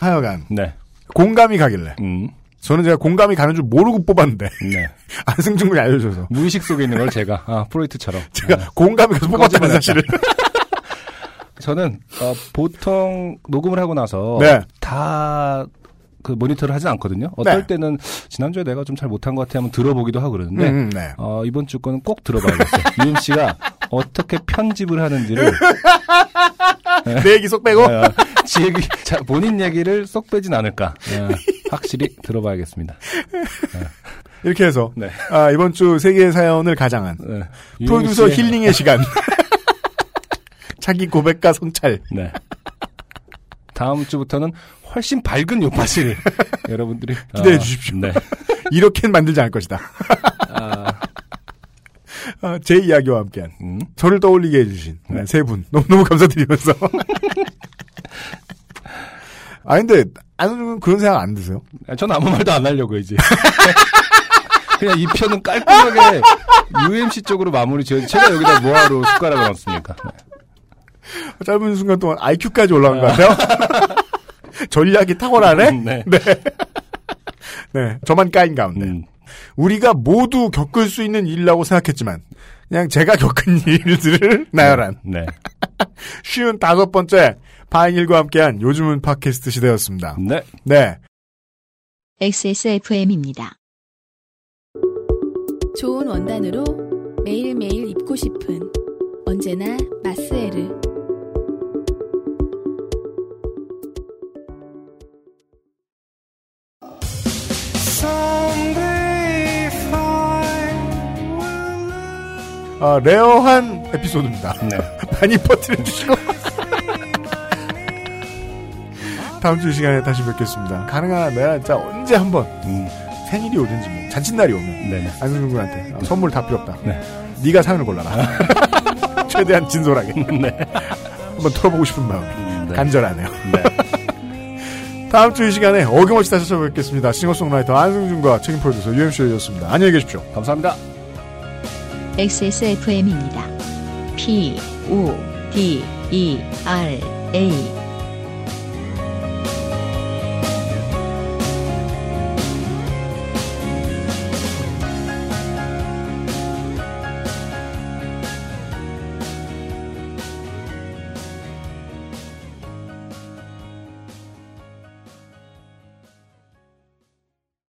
하여간 네. 공감이 가길래 음, 저는 제가 공감이 가는 줄 모르고 뽑았는데 네. 안승준 군이 알려줘서 무의식 속에 있는 걸 제가, 아, 프로이트처럼. 제가 네. 공감이 가서 뽑았다는. 사실을 저는 어, 보통 녹음을 하고 나서 네. 다 그 모니터를 하진 않거든요. 어떨 네. 때는 지난주에 내가 좀 잘 못한 것 같아 하면 들어보기도 하고 그러는데 음, 네. 어, 이번 주 거는 꼭 들어봐야겠어요. UMC가 어떻게 편집을 하는지를 내 얘기 쏙 빼고 어, 지 얘기, 자, 본인 얘기를 쏙 빼진 않을까. 어, 확실히 들어봐야겠습니다. 이렇게 해서 네. 아, 이번 주 세계 사연을 가장한 네. 프로듀서 힐링의 시간 자기 고백과 성찰 네. 다음 주부터는 훨씬 밝은 요파시를 여러분들이 기대해 어, 주십시오. 네. 이렇게는 만들지 않을 것이다. 아, 아, 제 이야기와 함께한 음. 저를 떠올리게 해주신 네. 세분 너무너무 감사드리면서 아 근데 안우는 그런 생각 안 드세요? 전 아무 말도 안 하려고 이제. 그냥 이 편은 깔끔하게 UMC 쪽으로 마무리 지어. 제가 여기다 뭐하러 숟가락을 얹습니까? 짧은 순간 동안 IQ까지 올라간 것 같아요. 전략이 탁월하네. 네. 네, 저만 까인 가운데 음, 우리가 모두 겪을 수 있는 일이라고 생각했지만 그냥 제가 겪은 일들을 나열한 네. 쉬운 다섯 번째 바인일과 함께한 요즘은 팟캐스트 시대였습니다. 네. 네, XSFM입니다. 좋은 원단으로 매일매일 입고 싶은 언제나 마스에르 아, rare한 에피소드입니다. 네. 많이 퍼뜨려 주시고. 다음 주 이 시간에 다시 뵙겠습니다. 내가 진짜 언제 한번 음, 생일이 오든지 뭐 잔칫날이 오면 네네. 안승준 군한테 아, 선물 다 필요 없다. 네. 네가 사연을 골라라. 최대한 진솔하게 네. 한번 털어보고 싶은 마음 음, 네. 간절하네요. 네. 다음 주 이 시간에 어김없이 다시 찾아뵙겠습니다. 싱어송라이터 안승준과 책임 프로듀서 UMC였습니다. 안녕히 계십시오. 감사합니다. XSFM입니다. P, O, D, E, R, A.